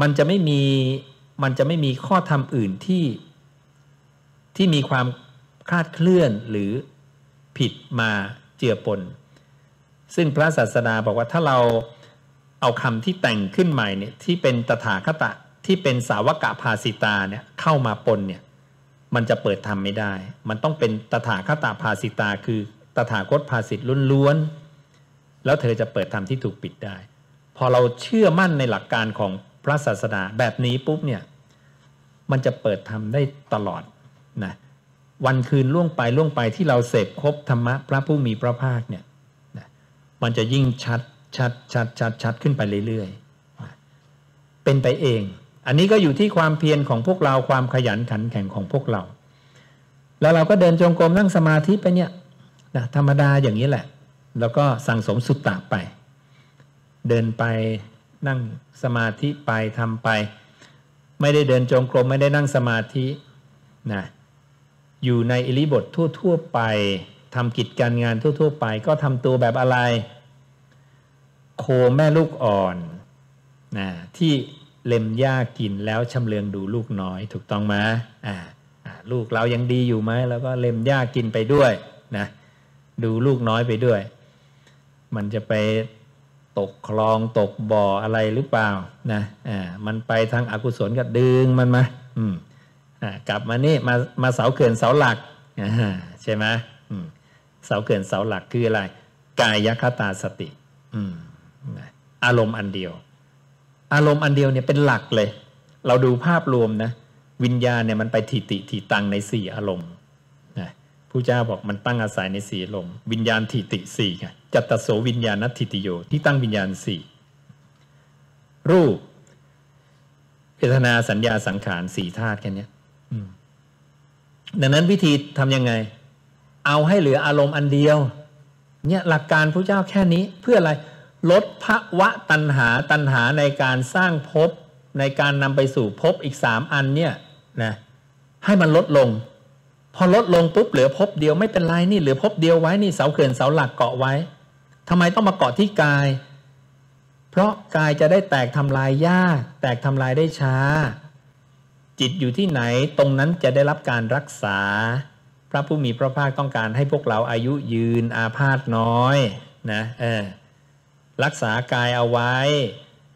มันจะไม่มีมันจะไม่มีข้อธรรมอื่นที่ที่มีความคลาดเคลื่อนหรือผิดมาเจือปน ซึ่งพระศาสดาบอกว่าถ้าเราเอาคำที่แต่งขึ้นใหม่เนี่ยที่เป็นตถาคตะที่เป็นสาวกะภาสิตาเนี่ยเข้ามาปนเนี่ยมันจะเปิดธรรมไม่ได้ มันต้องเป็นตถาคตาภาสิตา คือตถาคตภาสิตล้วนๆแล้วเธอจะเปิดธรรมที่ถูกปิดได้ พอเราเชื่อมั่นในหลักการของ พระศาสดาแบบนี้ปุ๊บเนี่ยมันจะเปิดธรรมได้ตลอดนะวันคืนล่วงไปล่วงไปที่เราเสพครบธรรมะพระผู้มีพระภาคเนี่ยนะมันจะยิ่งชัดชัดชัดชัดชัดขึ้นไปเรื่อยๆ เป็นไปเอง อันนี้ก็อยู่ที่ความเพียรของพวกเราความขยันขันแข็งของพวกเรา แล้วเราก็เดินจงกรมนั่งสมาธิไปเนี่ยนะธรรมดาอย่างนี้แหละ แล้วก็สั่งสมสุตตะไป เดินไป นั่งสมาธิไปทำไป ไม่ได้เดินจงกรมไม่ได้นั่งสมาธินะอยู่ในอิริบททั่ว ๆ ไปทำกิจการงานทั่ว ๆ ไป ก็ทำตัวแบบอะไร โคแม่ลูกอ่อนนะที่เล็มหญ้ากินแล้วชำเลืองดูลูกน้อยถูกต้องไหมอ่าลูกเรายังดีอยู่ไหมแล้วก็เล็มหญ้ากินไปด้วยนะดูลูกน้อยไปด้วย มันจะไป ตกคลองตกบ่ออะไรหรือเปล่านะอ่ามันไปทางอากุศลก็ดึงมันมาอืมอ่ากลับมานี่มามาเสาเขื่อนเสาหลักอ่าใช่ไหมอืมเสาเขื่อนเสาหลักคืออะไร กายคตาสติอืมอารมณ์อันเดียว อารมณ์อันเดียวเนี่ยเป็นหลักเลย เราดูภาพรวมนะ วิญญาณเนี่ยมันไปทิติทิตังในสี่อารมณ์ ผู้เจ้าบอกมันตั้งอาศัยในสี่อารมวิญญาณทิติสี่ไงจัตตโสวิญญาณนัตทิติโยที่ตั้งวิญญาณสี่รูปเวทนาสัญญาสังขารสี่ธาตุแค่นี้ดังนั้นวิธีทำยังไง เอาให้เหลืออารมณ์อันเดียว เนี่ยหลักการพระเจ้าแค่นี้เพื่ออะไรลดภาวะตัณหาตัณหาในการสร้างภพในการนำไปสู่ภพอีกสามอันเนี่ยนะให้มันลดลง พอลดลงปุ๊บเหลือภพเดียวไม่เป็นไรนี่เหลือภพเดียวไว้นี่เสาเขื่อนเสาหลักเกาะไว้ทำไมต้องมาเกาะที่กาย เพราะกายจะได้แตกทำลายยาก แตกทำลายได้ช้า จิตอยู่ที่ไหนตรงนั้นจะได้รับการรักษา พระผู้มีพระภาคต้องการให้พวกเราอายุยืนอาพาธน้อยนะเออรักษากายเอาไว้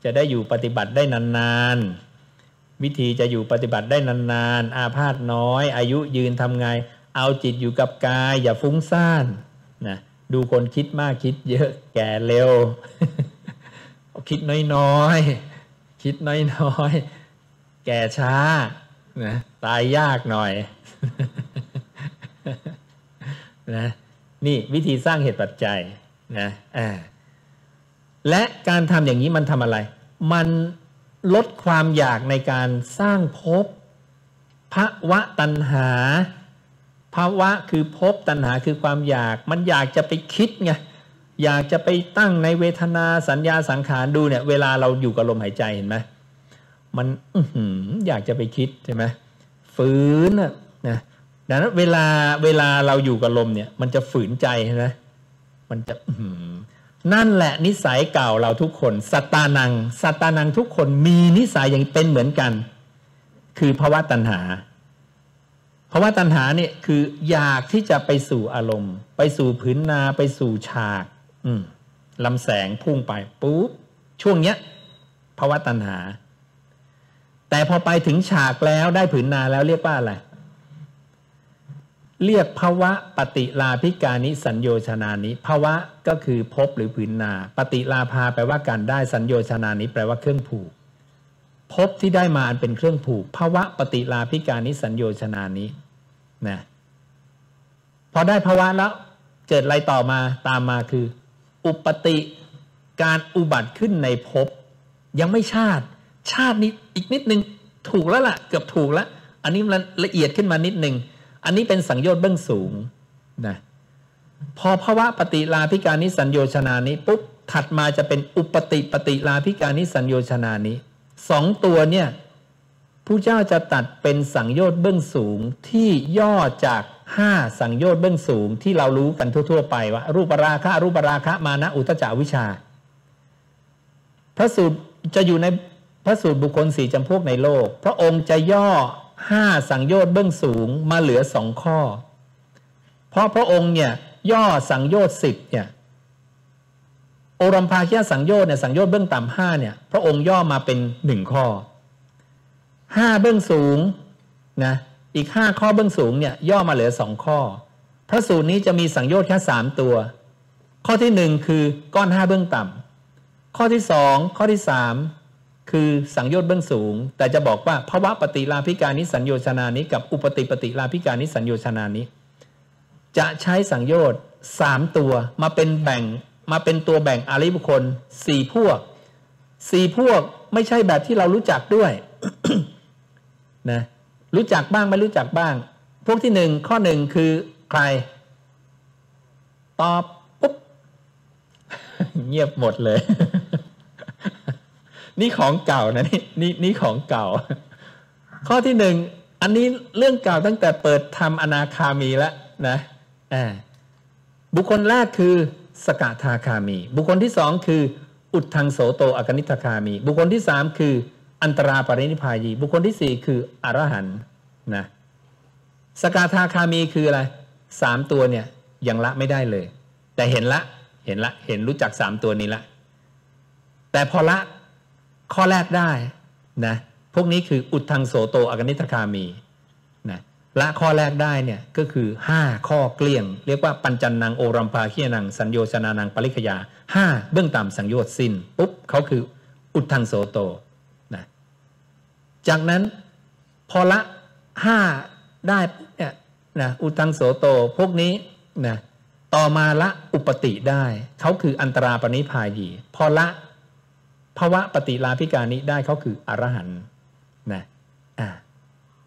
จะได้อยู่ปฏิบัติได้นานๆ วิธีจะอยู่ปฏิบัติได้นานๆ อาพาธน้อย อายุยืนทำไง เอาจิตอยู่กับกาย อย่าฟุ้งซ่านนะดูคนคิดมากคิดเยอะแก่เร็ว คิดน้อยๆ คิดน้อยๆ แก่ช้านะตายยากหน่อยนะนี่วิธีสร้างเหตุปัจจัยนะอ่าและการทำอย่างนี้มันทำอะไร มัน ลดความอยากในการสร้างภพภาวะตัณหาภาวะคือภพตัณหาคือความอยาก มันอยากจะไปคิดไงอยากจะไปตั้งในเวทนาสัญญาสังขารดูเนี่ยเวลาเราอยู่กับลมหายใจเห็นไหมมันอยากจะไปคิดใช่ไหมฝืนนะดังนั้นเวลาเวลาเราอยู่กับลมเนี่ย มันจะฝืนใจใช่ไหมมันจะ นั่นแหละนิสัยเก่าเราทุกคนสตานังสตานังทุกคนมีนิสัยอย่างเป็นเหมือนกัน คือภาวะตัณหาภาวะตัณหาเนี่ยคืออยากที่จะไปสู่อารมณ์ ไปสู่ผืนนาไปสู่ฉาก อืมลำแสงพุ่งไปปุ๊บช่วงเนี้ยภาวะตัณหา แต่พอไปถึงฉากแล้วได้ผืนนาแล้วเรียกว่าอะไร เรียกภาวะปฏิลาภิกานิสัญโยชนานิภาวะก็คือพบหรือผืนนา ปฏิลาภาแปลว่าการได้สัญโยชนานิแปลว่าเครื่องผูกพบที่ได้มาอันเป็นเครื่องผูกภาวะปฏิลาภิกานิสัญโยชนานินะพอได้ภาวะแล้วเกิดอะไรต่อมาตามมาคือ อุปติการอุบัติขึ้นในภพยังไม่ชาติ ชาตินี้อีกนิดนึงถูกแล้วล่ะ เกือบถูกแล้ว อันนี้มันละเอียดขึ้นมานิดนึง อันนี้เป็นสังโยชน์เบื้องสูงนะพอภาวะปฏิลาภิการนิสัญโยชนานี้ปุ๊บถัดมาจะเป็นอุปติปฏิลาภิการนิสัญโยชนานี้สองตัวเนี่ยผู้เจ้าจะตัดเป็นสังโยชน์เบื้องสูงที่ย่อจากห้าสังโยชน์เบื้องสูงที่เรารู้กันทั่ว ๆ ไปว่า รูปราคะรูปราคะมานะอุตจาวิชา พระสูตรจะอยู่ในพระสูตรบุคคลสี่จำพวกในโลก พระองค์จะย่อ ห้าสังโยชน์เบื้องสูงมาเหลือสองข้อ เพราะพระองค์เนี่ยย่อสังโยชน์สิบเนี่ยโอรัมพาคียสังโยชน์เนี่ยสังโยชน์เบื้องต่ำห้าเนี่ยพระองค์ย่อมาเป็นหนึ่งข้อห้าเบื้องสูงนะอีกห้าข้อเบื้องสูงเนี่ยย่อมาเหลือสองข้อ พระสูตรนี้จะมีสังโยชน์แค่สามตัว ข้อที่หนึ่งคือก้อนห้าเบื้องต่ำข้อที่สองข้อที่สาม คือสังโยชน์เบื้องสูง แต่จะบอกว่าภาวะปฏิลาภิการนิสัญโยชนานี้ กับอุปติปฏิลาภิการนิสัญโยชนานี้ จะใช้สังโยชน์สามตัวมาเป็นแบ่งมาเป็นตัวแบ่งอริบุคคลสี่พวกสี่พวกไม่ใช่แบบที่เรารู้จักด้วยนะรู้จักบ้างไม่รู้จักบ้าง พวกที่หนึ่งข้อหนึ่งคือใคร ตอบปุ๊บเงียบหมดเลย นี่ของเก่านะนี่นี่นี่ของเก่า ข้อที่หนึ่งอันนี้เรื่องเก่าตั้งแต่เปิดทำอนาคามีแล้วนะบุคคลแรกคือสกทาคามี บุคคลที่สองคือ อุดทังโสโตอกนิทคามี บุคคลที่สามคืออันตราปรินิพายี บุคคลที่สี่คืออรหันนะสกทาคามีคืออะไรสามตัวเนี่ยยังละไม่ได้เลย แต่เห็นละเห็นละเห็นรู้จักสามตัวนี้ละ แต่พอละ ข้อแรกได้นะพวกนี้คืออุดทังโสโตอกนิทคามีนะละข้อแรกได้เนี่ยก็คือ 5 ข้อเกลี้ยง เรียกว่าปัญจันนังโอรัมพาเคียนังสัญโยชนานังปริคยา 5 เบื้องต่ำสังโยชน์สิ้นปุ๊บเขาคืออุดทังโสโตนะจากนั้นพอละ 5 ได้เนี่ยนะอุดทังโสโตพวกนี้นะต่อมาละอุปติได้ เขาคืออันตราปณิพายีพอละ ภาวะปฏิลาภิการนี้ได้เขาคืออรหันต์นะอ่า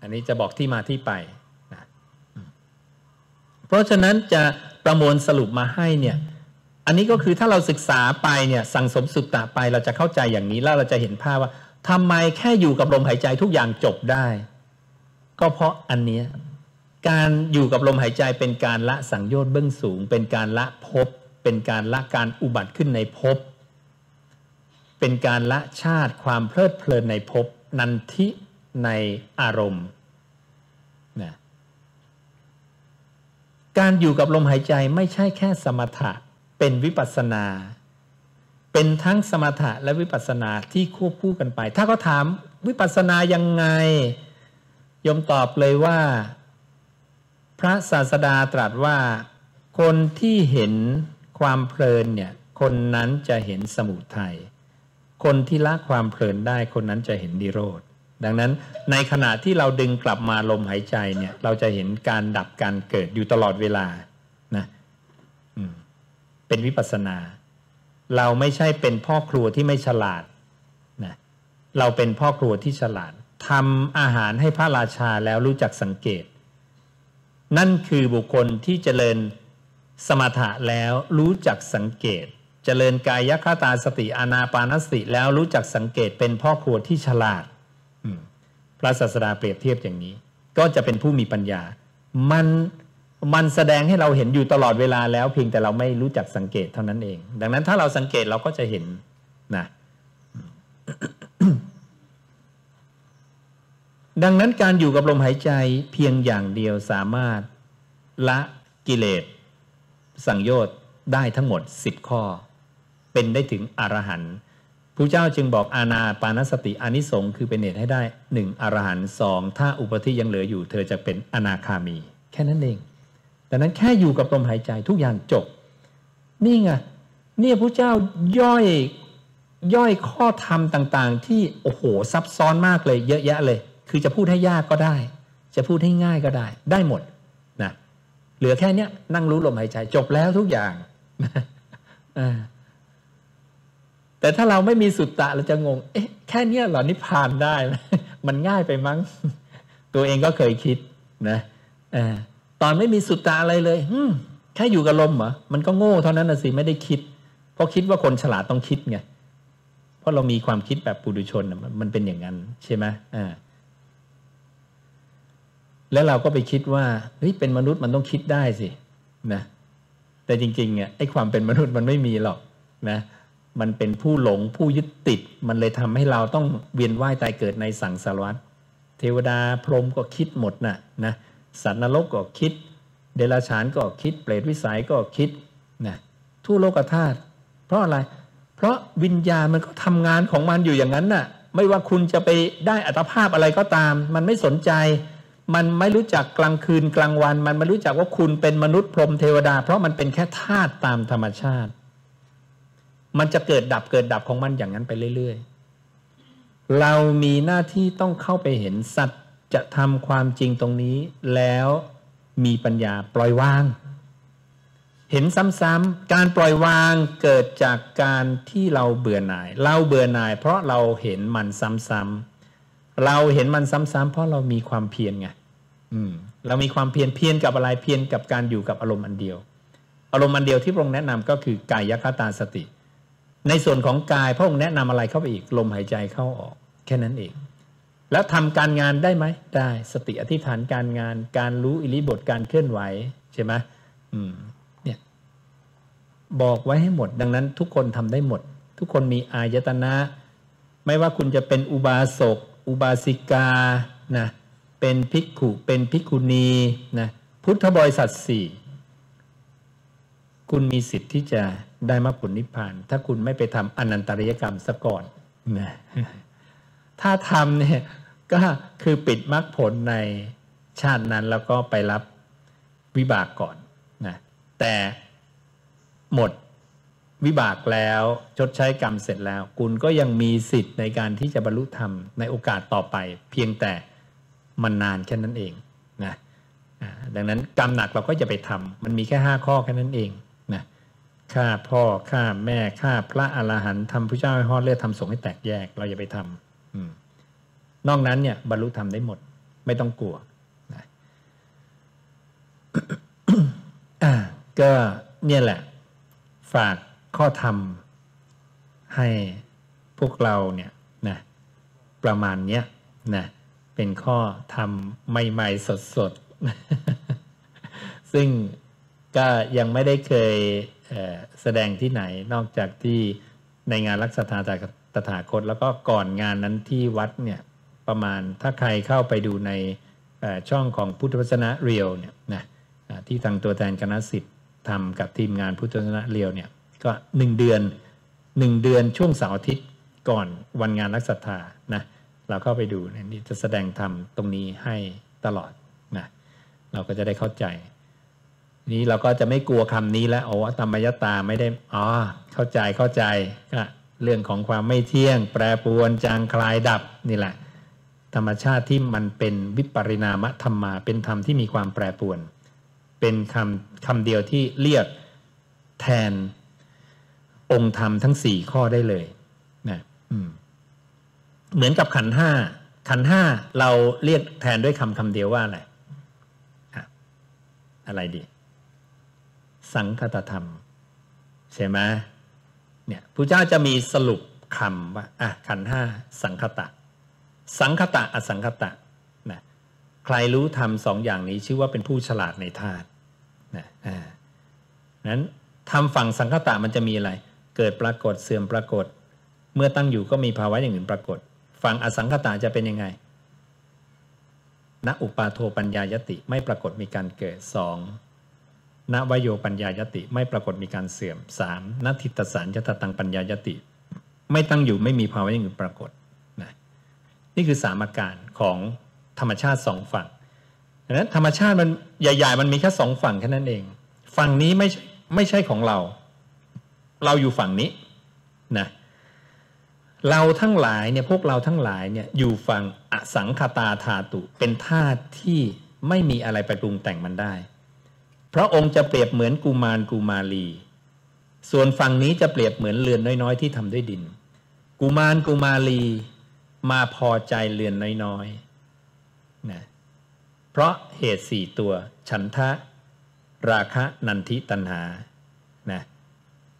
อันนี้จะบอกที่มาที่ไปนะเพราะฉะนั้นจะประมวลสรุปมาให้เนี่ยอันนี้ก็คือถ้าเราศึกษาไปเนี่ยสังสมสุตตะไปเราจะเข้าใจอย่างนี้แล้วเราจะเห็นภาพว่าทำไมแค่อยู่กับลมหายใจทุกอย่างจบได้ ก็เพราะอันนี้การอยู่กับลมหายใจเป็นการละสังโยชน์เบื้องสูง เป็นการละภพเป็นการละการอุบัติขึ้นในภพ เป็นการละชาติความเพลิดเพลินในภพนันทิในอารมณ์นะการอยู่กับลมหายใจไม่ใช่แค่สมถะเป็นวิปัสนา เป็นทั้งสมถะและวิปัสนาที่ควบคู่กันไป ถ้าเขาถามวิปัสนายังไงยมตอบเลยว่า พระศาสดาตรัสว่า คนที่เห็นความเพลินเนี่ยคนนั้นจะเห็นสมุทัย คนที่ละความเพลินได้คนนั้นจะเห็นนิโรธ ดังนั้นในขณะที่เราดึงกลับมาลมหายใจเนี่ยเราจะเห็นการดับการเกิดอยู่ตลอดเวลานะเป็นวิปัสนา เราไม่ใช่เป็นพ่อครัวที่ไม่ฉลาดนะเราเป็นพ่อครัวที่ฉลาดทำอาหารให้พระราชาแล้วรู้จักสังเกต นั่นคือบุคคลที่เจริญสมถะแล้วรู้จักสังเกต เจริญกายคตาสติอานาปานสติแล้วรู้จักสังเกตเป็นพ่อครัวที่ฉลาดพระศาสดาเปรียบเทียบอย่างนี้ ก็จะเป็นผู้มีปัญญา มันมันแสดงให้เราเห็นอยู่ตลอดเวลาแล้วเพียงแต่เราไม่รู้จักสังเกตเท่านั้นเอง ดังนั้นถ้าเราสังเกตเราก็จะเห็นนะดังนั้นการอยู่กับลมหายใจเพียงอย่างเดียวสามารถละกิเลสสังโยชน์ได้ทั้งหมดสิบข้อ เป็นได้ถึงอรหันต์พระเจ้าจึงบอกอาณาปานสติอนิสงค์คือเป็นเหตุให้ได้หนึ่งอรหันต์สองถ้าอุปธิยังเหลืออยู่ เธอจะเป็นอนาคามี แค่นั้นเองดังนั้นแค่อยู่กับลมหายใจทุกอย่างจบ นี่ไงเนี่ยพระเจ้าย่อยย่อยข้อธรรมต่างๆ ที่โอ้โหซับซ้อนมากเลย เยอะแยะเลย คือจะพูดให้ยากก็ได้ จะพูดให้ง่ายก็ได้ ได้หมดนะเหลือแค่เนี้ยนั่งรู้ลมหายใจจบแล้วทุกอย่าง แต่ถ้าเราไม่มีสุตตะเราจะงง เอ๊ะ แค่เนี้ยหรอนิพพานได้มันง่ายไปมั้ง ตัวเองก็เคยคิดนะอตอนไม่มีสุตตะอะไรเลยแค่อยู่กับลมเหรอมันก็โง่เท่านั้นนะสิไม่ได้คิด เพราะคิดว่าคนฉลาดต้องคิดไงเพราะเรามีความคิดแบบปุถุชนมันเป็นอย่างนั้น ใช่ไหมอ่าแล้วเราก็ไปคิดว่าเฮ้ยเป็นมนุษย์มันต้องคิดได้สินะแต่จริงๆเนี่ยไอ้ความเป็นมนุษย์มันไม่มีหรอกนะ มันเป็นผู้หลงผู้ยึดติด มันเลยทำให้เราต้องเวียนว่ายตายเกิดในสังสารวัฏเทวดาพรหมก็คิดหมดนะนะสัตว์นรกก็คิด เดรัจฉานก็คิด เปรตวิสัยก็คิดนะทั่วโลกธาตุเพราะอะไร เพราะวิญญาณมันก็ทำงานของมันอยู่อย่างนั้นน่ะไม่ว่าคุณจะไปได้อัตภาพอะไรก็ตาม มันไม่สนใจ มันไม่รู้จักกลางคืนกลางวัน มันไม่รู้จักว่าคุณเป็นมนุษย์พรหมเทวดา เพราะมันเป็นแค่ธาตุตามธรรมชาติ มันจะเกิดดับเกิดดับของมันอย่างนั้นไปเรื่อย ๆ เรามีหน้าที่ต้องเข้าไปเห็นสัตว์จะทำความจริงตรงนี้ แล้วมีปัญญาปล่อยวาง เห็นซ้ำๆการปล่อยวางเกิดจากการที่เราเบื่อหน่าย เราเบื่อหน่าย เพราะเราเห็นมันซ้ำๆเราเห็นมันซ้ำๆเพราะเรามีความเพียรไงเรามีความเพียรเพียรกับอะไรเพียรกับการอยู่กับอารมณ์อันเดียว อารมณ์อันเดียวที่พระองค์แนะนำก็คือกายคตาสติ ในส่วนของกายพระองค์แนะนำอะไรเข้าไปอีกลมหายใจเข้าออกแค่นั้นเอง แล้วทำการงานได้ไหมได้สติอธิษฐานการงาน การรู้อิริบทการเคลื่อนไหวใช่ไหมอืมเนี่ยบอกไว้ให้หมด ดังนั้นทุกคนทำได้หมด ทุกคนมีอายตนะ ไม่ว่าคุณจะเป็นอุบาสกอุบาสิกานะเป็นภิกขุเป็นภิกขุณีนะพุทธบริษัทสี่คุณมีสิทธิ์ที่จะ ได้มรรคผลนิพพาน ถ้าคุณไม่ไปทำอนันตริยกรรมซะก่อนนะถ้าทำเนี่ยก็คือปิดมรรคผลในชาตินั้นแล้วก็ไปรับวิบากก่อนนะแต่หมดวิบากแล้วชดใช้กรรมเสร็จแล้ว คุณก็ยังมีสิทธิ์ในการที่จะบรรลุธรรมในโอกาสต่อไป เพียงแต่มันนานแค่นั้นเองนะดังนั้นกรรมหนักเราก็จะไปทำมันมีแค่ห้าข้อแค่นั้นเอง ฆ่าพ่อฆ่าแม่ฆ่าพระอรหันต์ทำพระเจ้าให้ห่อเลือดทำสงฆ์ให้แตกแยก เราอย่าไปทำนอกนั้นเนี่ยบรรลุธรรมได้หมด ไม่ต้องกลัวนะก็เนี่ยแหละ ฝากข้อธรรมให้พวกเราเนี่ยนะประมาณเนี้ยนะเป็นข้อธรรมใหม่ๆสดๆ ซึ่งก็ยังไม่ได้เคย แสดงที่ไหนนอกจากที่ในงานรักษาจากตถาคต แล้วก็ก่อนงานนั้นที่วัดเนี่ยประมาณถ้าใครเข้าไปดูในช่องของพุทธวจนะเรียวเนี่ยนะที่ทางตัวแทนคณะสิทธิ์ทำกับทีมงานพุทธวจนะเรียวเนี่ยก็หนึ่งเดือนหนึ่งเดือนช่วงเสาร์อาทิตย์ก่อนวันงานนักศรัทธานะเราเข้าไปดูนี่จะแสดงธรรมตรงนี้ให้ตลอดนะเราก็จะได้เข้าใจ นี้เราก็จะไม่กลัวคำนี้แล้วโอ้ธรรมยตาไม่ได้อ๋อเข้าใจเข้าใจก็เรื่องของความไม่เที่ยง แปรปรวนจางคลายดับนี่แหละ ธรรมชาติที่มันเป็นวิปริณามธรรมมา เป็นธรรมที่มีความแปรปรวน เป็นคำคำเดียวที่เรียกแทนองค์ธรรมทั้งสี่ข้อได้เลยนะเหมือนกับขันห้าขันห้าเราเรียกแทนด้วยคำคำเดียวว่าอะไรอะไรดี สังคตธรรม ใช่ไหมเนี่ยพระเจ้าจะมีสรุปคำว่าอะขันห้าสังคตะ สังคตะอสังคตะนะใครรู้ธรรมสองอย่างนี้ชื่อว่าเป็นผู้ฉลาดในธาตุนะอ่านั้นทำฝั่งสังคตะมันจะมีอะไร เกิดปรากฏเสื่อมปรากฏ เมื่อตั้งอยู่ก็มีภาวะอย่างอื่นปรากฏฟังอสังขตาจะเป็นยังไงณอุปาโทปัญญายติไม่ปรากฏมีการเกิดสอง ณวโยปัญญายติไม่ปรากฏมีการเสื่อมสามณทิตสารยตตังปัญญายติ ไม่ตั้งอยู่ไม่มีภาวะอย่างอื่นปรากฏนะนี่คือสามอาการของธรรมชาติสองฝั่งดังนั้นธรรมชาติมันใหญ่ ๆ มันมีแค่สองฝั่งแค่นั้นเอง ฝั่งนี้ไม่ไม่ใช่ของเรา เราอยู่ฝั่งนี้นะเราทั้งหลายเนี่ยพวกเราทั้งหลายเนี่ยอยู่ฝั่งอสังคตาธาตุเป็นธาตุที่ไม่มีอะไรไปปรุงแต่งมันได้ พระองค์จะเปรียบเหมือนกุมารกุมารี ส่วนฝั่งนี้จะเปรียบเหมือนเรือนน้อยๆ ที่ทำด้วยดิน กุมารกุมารีมาพอใจเรือนน้อยๆนะเพราะเหตุสี่ตัว ฉันทะ ราคะนันทิตันหานะ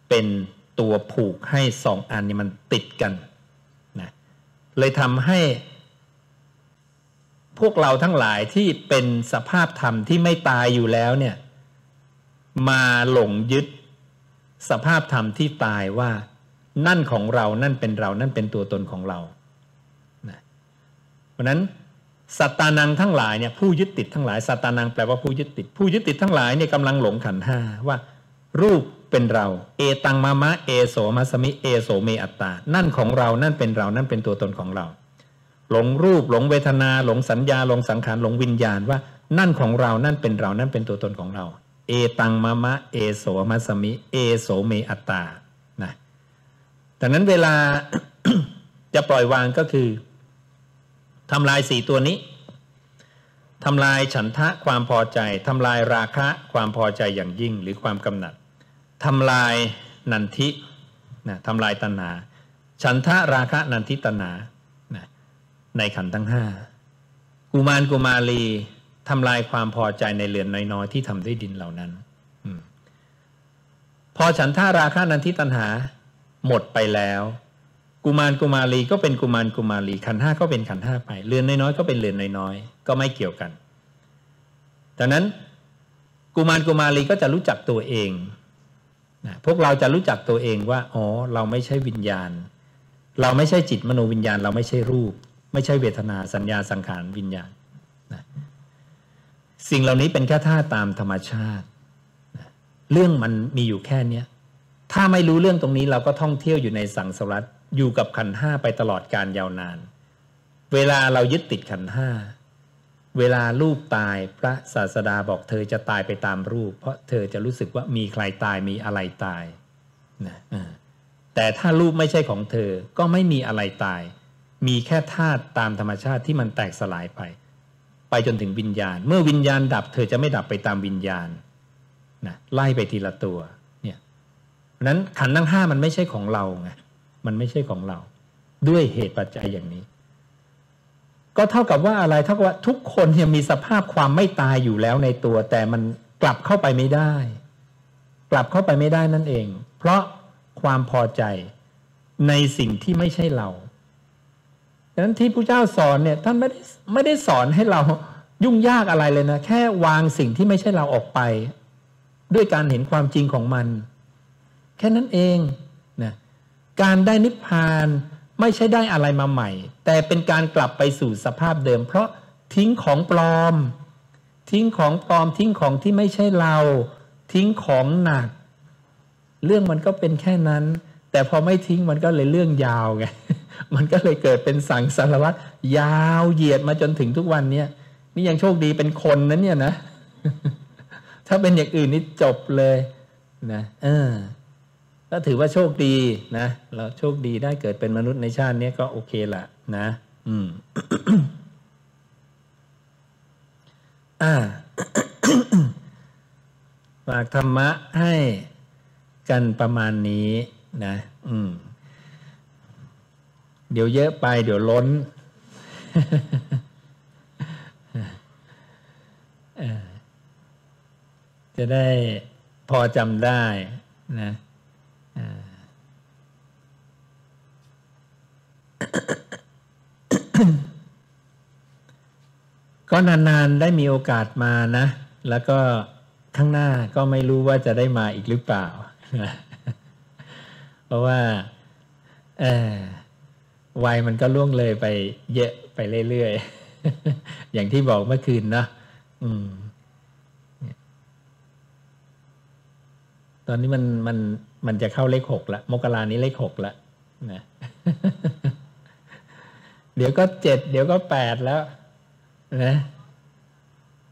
เป็นตัวผูกให้สองอันนี้มันติดกันนะเลยทำให้พวกเราทั้งหลายที่เป็นสภาพธรรมที่ไม่ตายอยู่แล้วเนี่ย มาหลงยึด สภาพธรรมที่ตายว่า นั่นของเรานั่นเป็นเรานั่นเป็นตัวตนของเรานะเพราะนั้นสัตตานังทั้งหลายเนี่ยผู้ยึดติดทั้งหลายสัตตานังแปลว่าผู้ยึดติด ผู้ยึดติดทั้งหลายเนี่ยกำลังหลงขันห้าว่า รูปเป็นเรา เอตังมามะเอโสมัสมิเอโสเมอัตตา นั่นของเรานั่นเป็นเรานั่นเป็นตัวตนของเรา หลงรูปหลงเวทนา หลงสัญญาหลงสังขารหลงวิญญาณว่า นั่นของเรานั่นเป็นเรานั่นเป็นตัวตนของเรา เอตังมามะเอโสมัสมิ เอโสเมอัตตานะดังนั้นเวลาจะปล่อยวางก็คือทำลายสี่ตัวนี้ทำลายฉันทะความพอใจทำลายราคะความพอใจอย่างยิ่งหรือความกำหนัดทำลายนันทินะทำลายตัณหา ฉันทะราคะนันทิตัณหานะในขันธ์ทั้งห้ากุมารกุมารี ทำลายความพอใจในเรือนน้อยๆ ที่ทำด้วยดินเหล่านั้นอพอฉันทะราคะนันทิตัณหา หมดไปแล้ว กุมารกุมารีก็เป็นกุมารกุมารีขันห้าก็เป็นขันห้าไป เรือนน้อยๆก็เป็นเรือนน้อยๆ ก็ไม่เกี่ยวกันดังนั้นกุมารกุมารีก็จะรู้จักตัวเองนะพวกเราจะรู้จักตัวเองว่าอ๋อเราไม่ใช่วิญญาณ เราไม่ใช่จิตมโนวิญญาณ เราไม่ใช่รูป ไม่ใช่เวทนาสัญญาสังขารวิญญาณ สิ่งเหล่านี้เป็นแค่ท่าตามธรรมชาติ เรื่องมันมีอยู่แค่เนี้ยถ้าไม่รู้เรื่องตรงนี้เราก็ท่องเที่ยวอยู่ในสังสารวัฏอยู่กับขันห้าไปตลอดการยาวนาน เวลาเรายึดติดขันห้าเวลารูปตายพระศาสดาบอกเธอจะตายไปตามรูป เพราะเธอจะรู้สึกว่ามีใครตายมีอะไรตายนะแต่ถ้ารูปไม่ใช่ของเธอก็ไม่มีอะไรตาย มีแค่ธาตุตามธรรมชาติที่มันแตกสลายไป ไปจนถึงวิญญาณ เมื่อวิญญาณดับ เธอจะไม่ดับไปตามวิญญาณนะไล่ไปทีละตัวเนี่ยนั้นขันทั้งห้ามันไม่ใช่ของเราไงมันไม่ใช่ของเรา ด้วยเหตุปัจจัยอย่างนี้ ก็เท่ากับว่าอะไรเท่ากับว่าทุกคนเนี่ยมีสภาพความไม่ตายอยู่แล้วในตัว แต่มันกลับเข้าไปไม่ได้ กลับเข้าไปไม่ได้นั่นเอง เพราะความพอใจในสิ่งที่ไม่ใช่เรา ดังนั้นที่พระเจ้าสอนเนี่ยท่านไม่ได้ไม่ได้สอนให้เรายุ่งยากอะไรเลยนะ แค่วางสิ่งที่ไม่ใช่เราออกไป ด้วยการเห็นความจริงของมัน แค่นั้นเองนะการได้นิพพานไม่ใช่ได้อะไรมาใหม่ แต่เป็นการกลับไปสู่สภาพเดิม เพราะทิ้งของปลอม ทิ้งของปลอมทิ้งของที่ไม่ใช่เรา ทิ้งของหนัก เรื่องมันก็เป็นแค่นั้น แต่พอไม่ทิ้งมันก็เลยเรื่องยาวไงมันก็เลยเกิดเป็นสังสารวัตรยาวเหยียดมาจนถึงทุกวันเนี้ยนี่ยังโชคดีเป็นคนนั้นเนี่ยนะ ถ้าเป็นอย่างอื่นนี่จบเลยนะเออก็ถือว่าโชคดีนะเราโชคดีได้เกิดเป็นมนุษย์ในชาตินี้ก็โอเคละนะ อืมอ่าฝากธรรมะให้กันประมาณนี้ นะ อืม เดี๋ยวเยอะไป เดี๋ยวล้นจะได้พอจำได้นะก็นานๆได้มีโอกาสมานะ แล้วก็ข้างหน้าก็ไม่รู้ว่าจะได้มาอีกหรือเปล่า ราะว่าเออวัยมันก็ล่วงเลยไปเยอะไปเรื่อยๆ อย่างที่บอกเมื่อคืนนะอืม ตอนนี้มันมันมันจะเข้าเลขหกละ มกรานี้เลขหกละนะเดี๋ยวก็เจ็ดเดี๋ยวก็แปดแล้ว นะ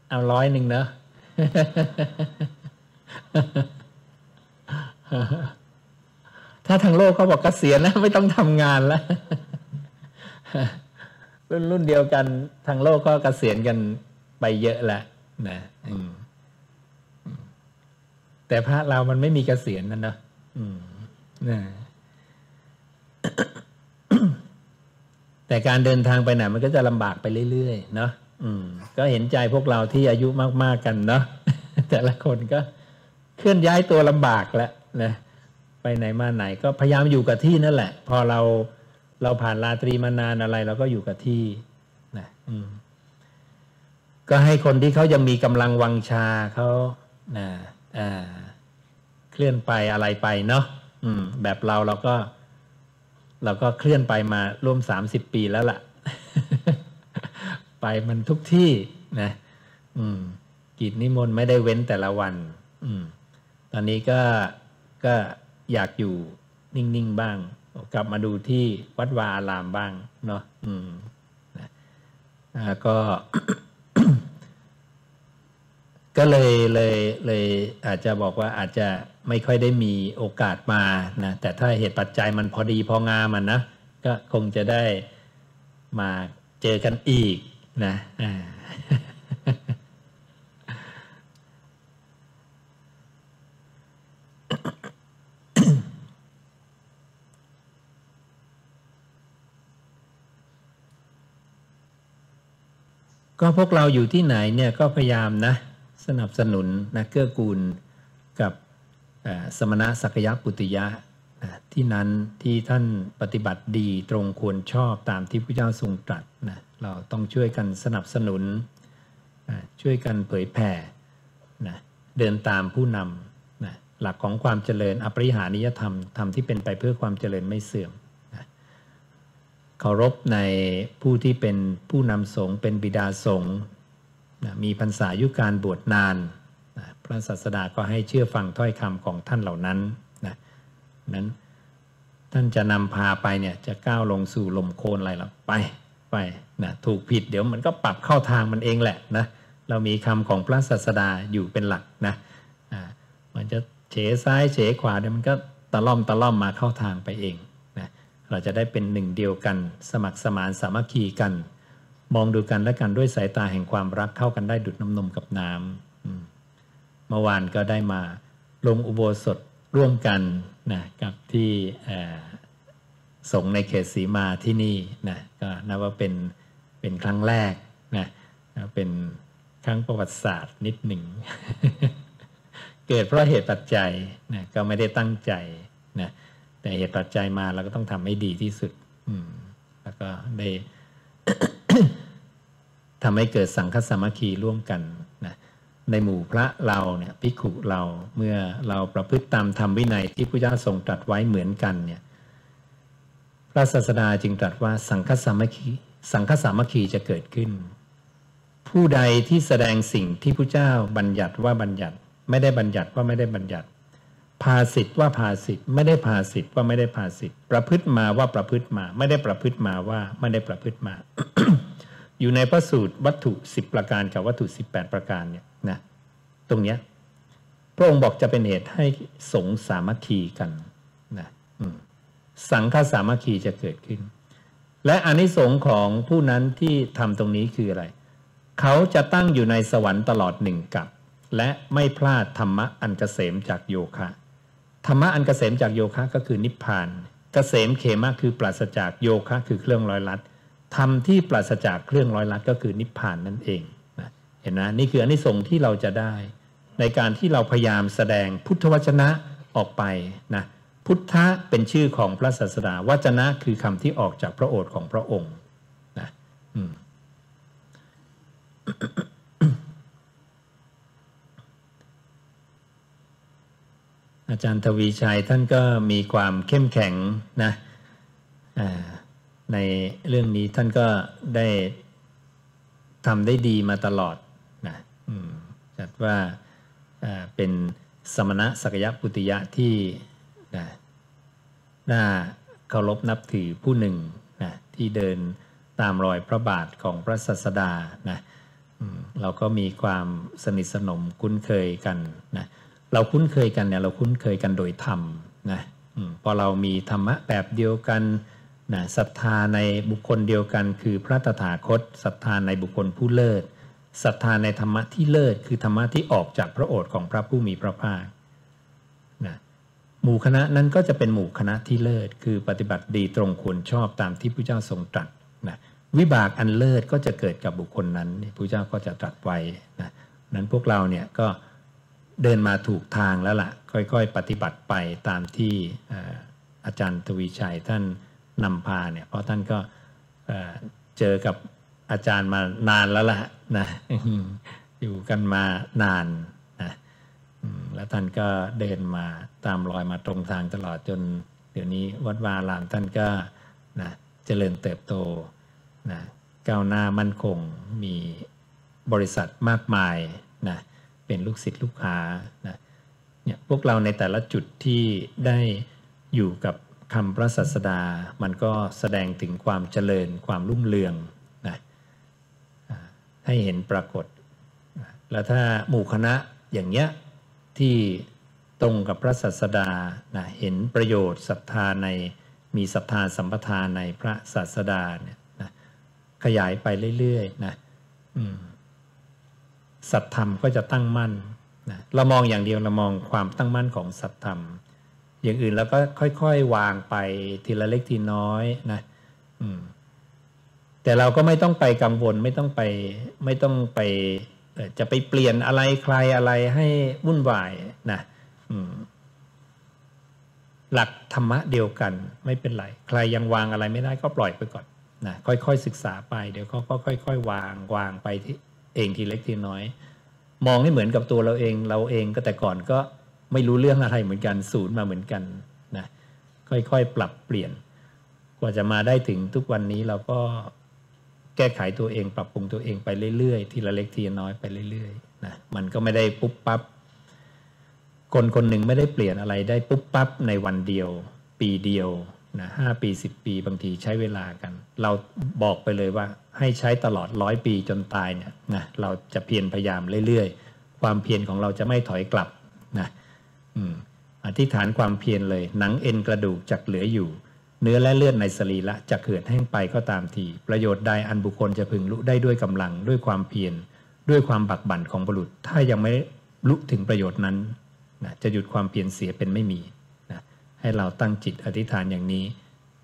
เอาร้อยหนึ่งเนาะ ถ้าทางโลกเขาบอกกเกษียณนะไม่ต้องทำงานแล้วรุ่นรุ่นเดียวกันทางโลกก็เกษียณกันไปเยอะแล้วนะแต่พระเรามันไม่มีเกษียณนั่นนะนะแต่การเดินทางไปไหนมันก็จะลำบากไปเรื่อยๆเนาะก็เห็นใจพวกเราที่อายุมาก ๆ กันเนาะแต่ละคนก็เคลื่อนย้ายตัวลำบากแล้วนะ ไปไหนมาไหนก็พยายามอยู่กับที่นั่นแหละ พอเราเราผ่านราตรีมานานอะไรเราก็อยู่กับที่นะอืมก็ให้คนที่เขายังมีกำลังวังชาเขานะอ่าเคลื่อนไปอะไรไปเนาะอืม แบบเราเราก็ เราก็เคลื่อนไปมาร่วมสามสิบปีแล้วล่ะ ไปมันทุกที่นะ อืม กิจนิมนต์ไม่ได้เว้นแต่ละวัน อืม ตอนนี้ก็ก็ อยากอยู่นิ่งๆบ้าง กลับมาดูที่วัดวาอารามบ้างเนาะอืมนะก็ก็เลยเลยเลยอาจจะบอกว่าอาจจะไม่ค่อยได้มีโอกาสมานะแต่ถ้าเหตุปัจจัยมันพอดีพองามมันนะก็คงจะได้มาเจอกันอีกนะอ่า ก็พวกเราอยู่ที่ไหนเนี่ยก็พยายามนะสนับสนุนนะเกื้อกูลกับสมณะสักยะปุติยะที่นั้นที่ท่านปฏิบัติดีตรงควรชอบตามที่พระเจ้าทรงตรัสนะเราต้องช่วยกันสนับสนุนช่วยกันเผยแผ่นะเดินตามผู้นำนะหลักของความเจริญอปริหานิยธรรมธรรมที่เป็นไปเพื่อความเจริญไม่เสื่อม เคารพในผู้ที่เป็นผู้นำสงฆ์เป็นบิดาสงฆ์นะมีพรรษายุการบวชนานนะพระศาสดาก็ให้เชื่อฟังถ้อยคำของท่านเหล่านั้นนะนั้นท่านจะนำพาไปเนี่ยจะก้าวลงสู่ลมโคลนอะไรหรอไปไปนะถูกผิดเดี๋ยวมันก็ปรับเข้าทางมันเองแหละนะเรามีคำของพระศาสดาอยู่เป็นหลักนะมันจะเฉซ้ายเฉขวาเดี๋ยวมันก็ตะล่อมตะล่อมมาเข้าทางไปเอง เราจะได้เป็นหนึ่งเดียวกัน สมัครสมานสามัคคีกัน มองดูกันและกันด้วยสายตาแห่งความรักเข้ากันได้ดุดน้ำนมกับน้ำเมื่อวานก็ได้มาลงอุโบสถร่วมกันนะกับที่สงในเขตสีมาที่นี่นะก็นับว่าเป็นเป็นครั้งแรกนะเป็นครั้งประวัติศาสตร์นิดหนึ่ง เกิดเพราะเหตุปัจจัยนะก็ไม่ได้ตั้งใจนะ แต่เหตุปัจจัยมาเราก็ต้องทำให้ดีที่สุด อืม แล้วก็ได้ทำให้เกิดสังคสามัคคีร่วมกันนะในหมู่พระเราเนี่ยภิขุเราเมื่อเราประพฤติตามธรรมวินัยที่พระเจ้าทรงตรัสไว้เหมือนกันเนี่ยพระศาสดาจึงตรัสว่าสังฆสามัคคีสังฆสามัคคีจะเกิดขึ้น ผู้ใดที่แสดงสิ่งที่พระเจ้าบัญญัติว่าบัญญัติ ไม่ได้บัญญัติว่าไม่ได้บัญญัติ ภาสิทธ์ว่าภาสิทธ์ไม่ได้ภาสิทธ์ว่าไม่ได้ภาสิทธ์ประพฤติมาว่าประพฤติมา ไม่ได้ประพฤติมาว่าไม่ได้ประพฤติมา อยู่ในพระสูตรวัตถุสิบประการกับวัตถุสิบแปดประการเนี่ยนะตรงเนี้ยพระองค์บอกจะเป็นเหตุให้สงสามัคคีกันนะสังฆสามัคคีจะเกิดขึ้น และอนิสงส์ของผู้นั้นที่ทำตรงนี้คืออะไร เขาจะตั้งอยู่ในสวรรค์ตลอดหนึ่งกับ และไม่พลาดธรรมะอันเกษมจากโยคะ ธรรมะอันเกษมจากโยคะก็คือนิพพานเกษมเขมะคือปราศจากโยคะคือเครื่องร้อยลัดธรรมที่ปราศจากเครื่องร้อยลัดก็คือนิพพานนั่นเองนะเห็นนะนี่คืออนิสงส์ที่เราจะได้ ในการที่เราพยายามแสดงพุทธวจนะออกไปนะพุทธะเป็นชื่อของพระศาสดาวจนะคือคำที่ออกจากพระโอษฐ์ของพระองค์นะอาจารย์ทวีชัยท่านก็มีความเข้มแข็งนะในเรื่องนี้ท่านก็ได้ทำได้ดีมาตลอดนะจัดว่าเป็นสมณะสักยะปุติยะที่นะน่าเคารพนับถือผู้หนึ่งนะที่เดินตามรอยพระบาทของพระศาสดานะเราก็มีความสนิทสนมคุ้นเคยกันนะ เราคุ้นเคยกันเนี่ยเราคุ้นเคยกันโดยธรรมนะพอเรามีธรรมะแบบเดียวกันนะศรัทธาในบุคคลเดียวกัน คือพระตถาคตศรัทธาในบุคคลผู้เลิศศรัทธาในธรรมะที่เลิศคือธรรมะที่ออกจากพระโอษฐ์ของพระผู้มีพระภาคนะหมู่คณะนั้นก็จะเป็นหมู่คณะที่เลิศ คือปฏิบัติดีตรงควรชอบตามที่พระเจ้าทรงตรัสนะวิบากอันเลิศก็จะเกิดกับบุคคลนั้นพระเจ้าก็จะตรัสไว้นะนั้นพวกเราเนี่ยก็ เดินมาถูกทางแล้วละ่ะค่อยๆ ปฏิบัติไปตามที่อาจารย์ทวีชัยท่านนำพาเนี่ยเพราะท่านก็เจอกับอาจารย์มานานแล้วล่ะนะอยู่กันมานานนะแล้วท่านก็เดินมาตามรอยมาตรงทางตลอดจน เดี๋ยวนี้วัดวาลามท่านก็นะเจริญเติบโตนะก้าวหน้ามั่นคงมีบริษัทมากมายนะ เป็นลูกศิษย์ลูกค้านะเนี่ยพวกเราในแต่ละจุดที่ได้อยู่กับคำพระศาสดา มันก็แสดงถึงความเจริญความรุ่งเรืองนะให้เห็นปรากฏ แล้วถ้าหมู่คณะอย่างเนี้ยที่ตรงกับพระศาสดานะเห็นประโยชน์ศรัทธาในมีศรัทธาสัมปทานในพระศาสดาเนี่ยนะขยายไปเรื่อยๆนะ สัตธรรมก็จะตั้งมั่นนะเรามองอย่างเดียวเรามองความตั้งมั่นของสัตธรรม อย่างอื่นแล้วก็ค่อยๆ วางไปทีละเล็กทีน้อยนะแต่เราก็ไม่ต้องไปกังวลไม่ต้องไปไม่ต้องไปจะไปเปลี่ยนอะไรใครอะไรให้วุ่นวายนะหลักธรรมะเดียวกันไม่เป็นไร ใครยังวางอะไรไม่ได้ก็ปล่อยไปก่อนนะค่อยๆศึกษาไปเดี๋ยวก็ค่อยๆวางวางไปที่ เองทีเล็กทีน้อย มองให้เหมือนกับตัวเราเองเราเองก็แต่ก่อนก็ไม่รู้เรื่องอะไรเหมือนกันศูนย์มาเหมือนกันนะค่อยๆ ปรับเปลี่ยน กว่าจะมาได้ถึงทุกวันนี้เราก็แก้ไขตัวเอง ปรับปรุงตัวเองไปเรื่อยๆ ทีละเล็กทีน้อยไปเรื่อยๆนะมันก็ไม่ได้ปุ๊บปับ๊บคนคนหนึ่งไม่ได้เปลี่ยนอะไรได้ปุ๊บปั๊บในวันเดียว ปีเดียว นะห้าปีสิบปีบางทีใช้เวลากัน เราบอกไปเลยว่าให้ใช้ตลอดร้อยปีจนตายเนี่ยนะเราจะเพียรพยายามเรื่อยๆ ความเพียรของเราจะไม่ถอยกลับนะอธิษฐานความเพียรเลย หนังเอ็นกระดูกจักเหลืออยู่ เนื้อและเลือดในสรีละจะเกิดแห้งไปก็ตามที ประโยชน์ใดอันบุคคลจะพึงรู้ได้ด้วยกำลังด้วยความเพียรด้วยความบักบั่นของบุรุษ ถ้ายังไม่รู้ถึงประโยชน์นั้นนะจะหยุดความเพียรเสียเป็นไม่มี ให้เราตั้งจิตอธิษฐานอย่างนี้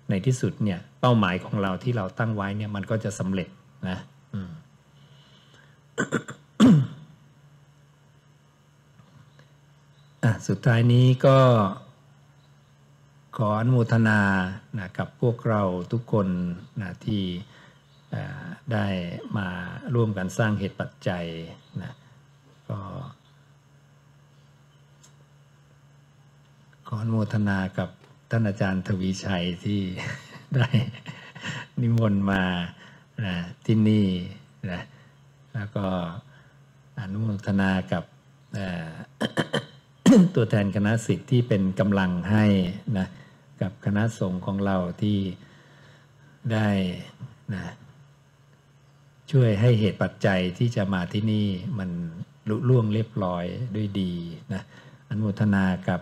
ในที่สุดเนี่ยเป้าหมายของเราที่เราตั้งไว้เนี่ยมันก็จะสำเร็จนะอะสุดท้ายนี้ก็ขออนุโมทนานะกับพวกเราทุกคนนะที่ได้มาร่วมกันสร้างเหตุปัจจัยนะก็ ขออนุโมทนากับท่านอาจารย์ทวีชัยที่ได้นิมนต์มานะที่นี่นะแล้วก็อนุโมทนากับตัวแทนคณะสิทธิ์ที่เป็นกำลังให้นะกับคณะสงฆ์ของเราที่ได้นะช่วยให้เหตุปัจจัยที่จะมาที่นี่มันลุล่วงเรียบร้อยด้วยดีนะอนุโมทนากับ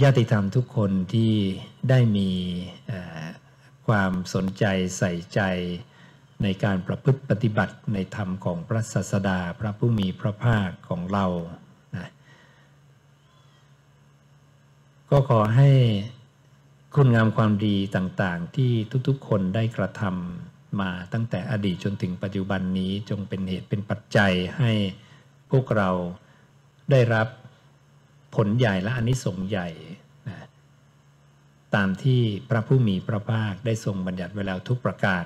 ญาติธรรมทุกคนที่ได้มีความสนใจใส่ใจในการประพฤติปฏิบัติในธรรมของพระศาสดาพระผู้มีพระภาคของเรานะก็ขอให้คุณงามความดีต่างๆ ที่ทุกๆ คนได้กระทำมาตั้งแต่อดีตจนถึงปัจจุบันนี้จงเป็นเหตุเป็นปัจจัยให้พวกเราได้รับ ผลใหญ่และอนนิสงส์ใหญ่นะตามที่พระผู้มีพระภาคได้ทรงบัญญัติไว้แล้วทุกประการ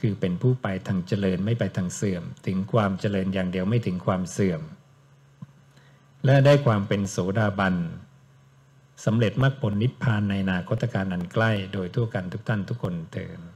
คือเป็นผู้ไปทางเจริญไม่ไปทางเสื่อม ถึงความเจริญอย่างเดียวไม่ถึงความเสื่อม และได้ความเป็นโสดาบันสำเร็จมรรคผลนิพพานในนาคตการอันใกล้ โดยทั่วกันทุกท่านทุกคนเถิด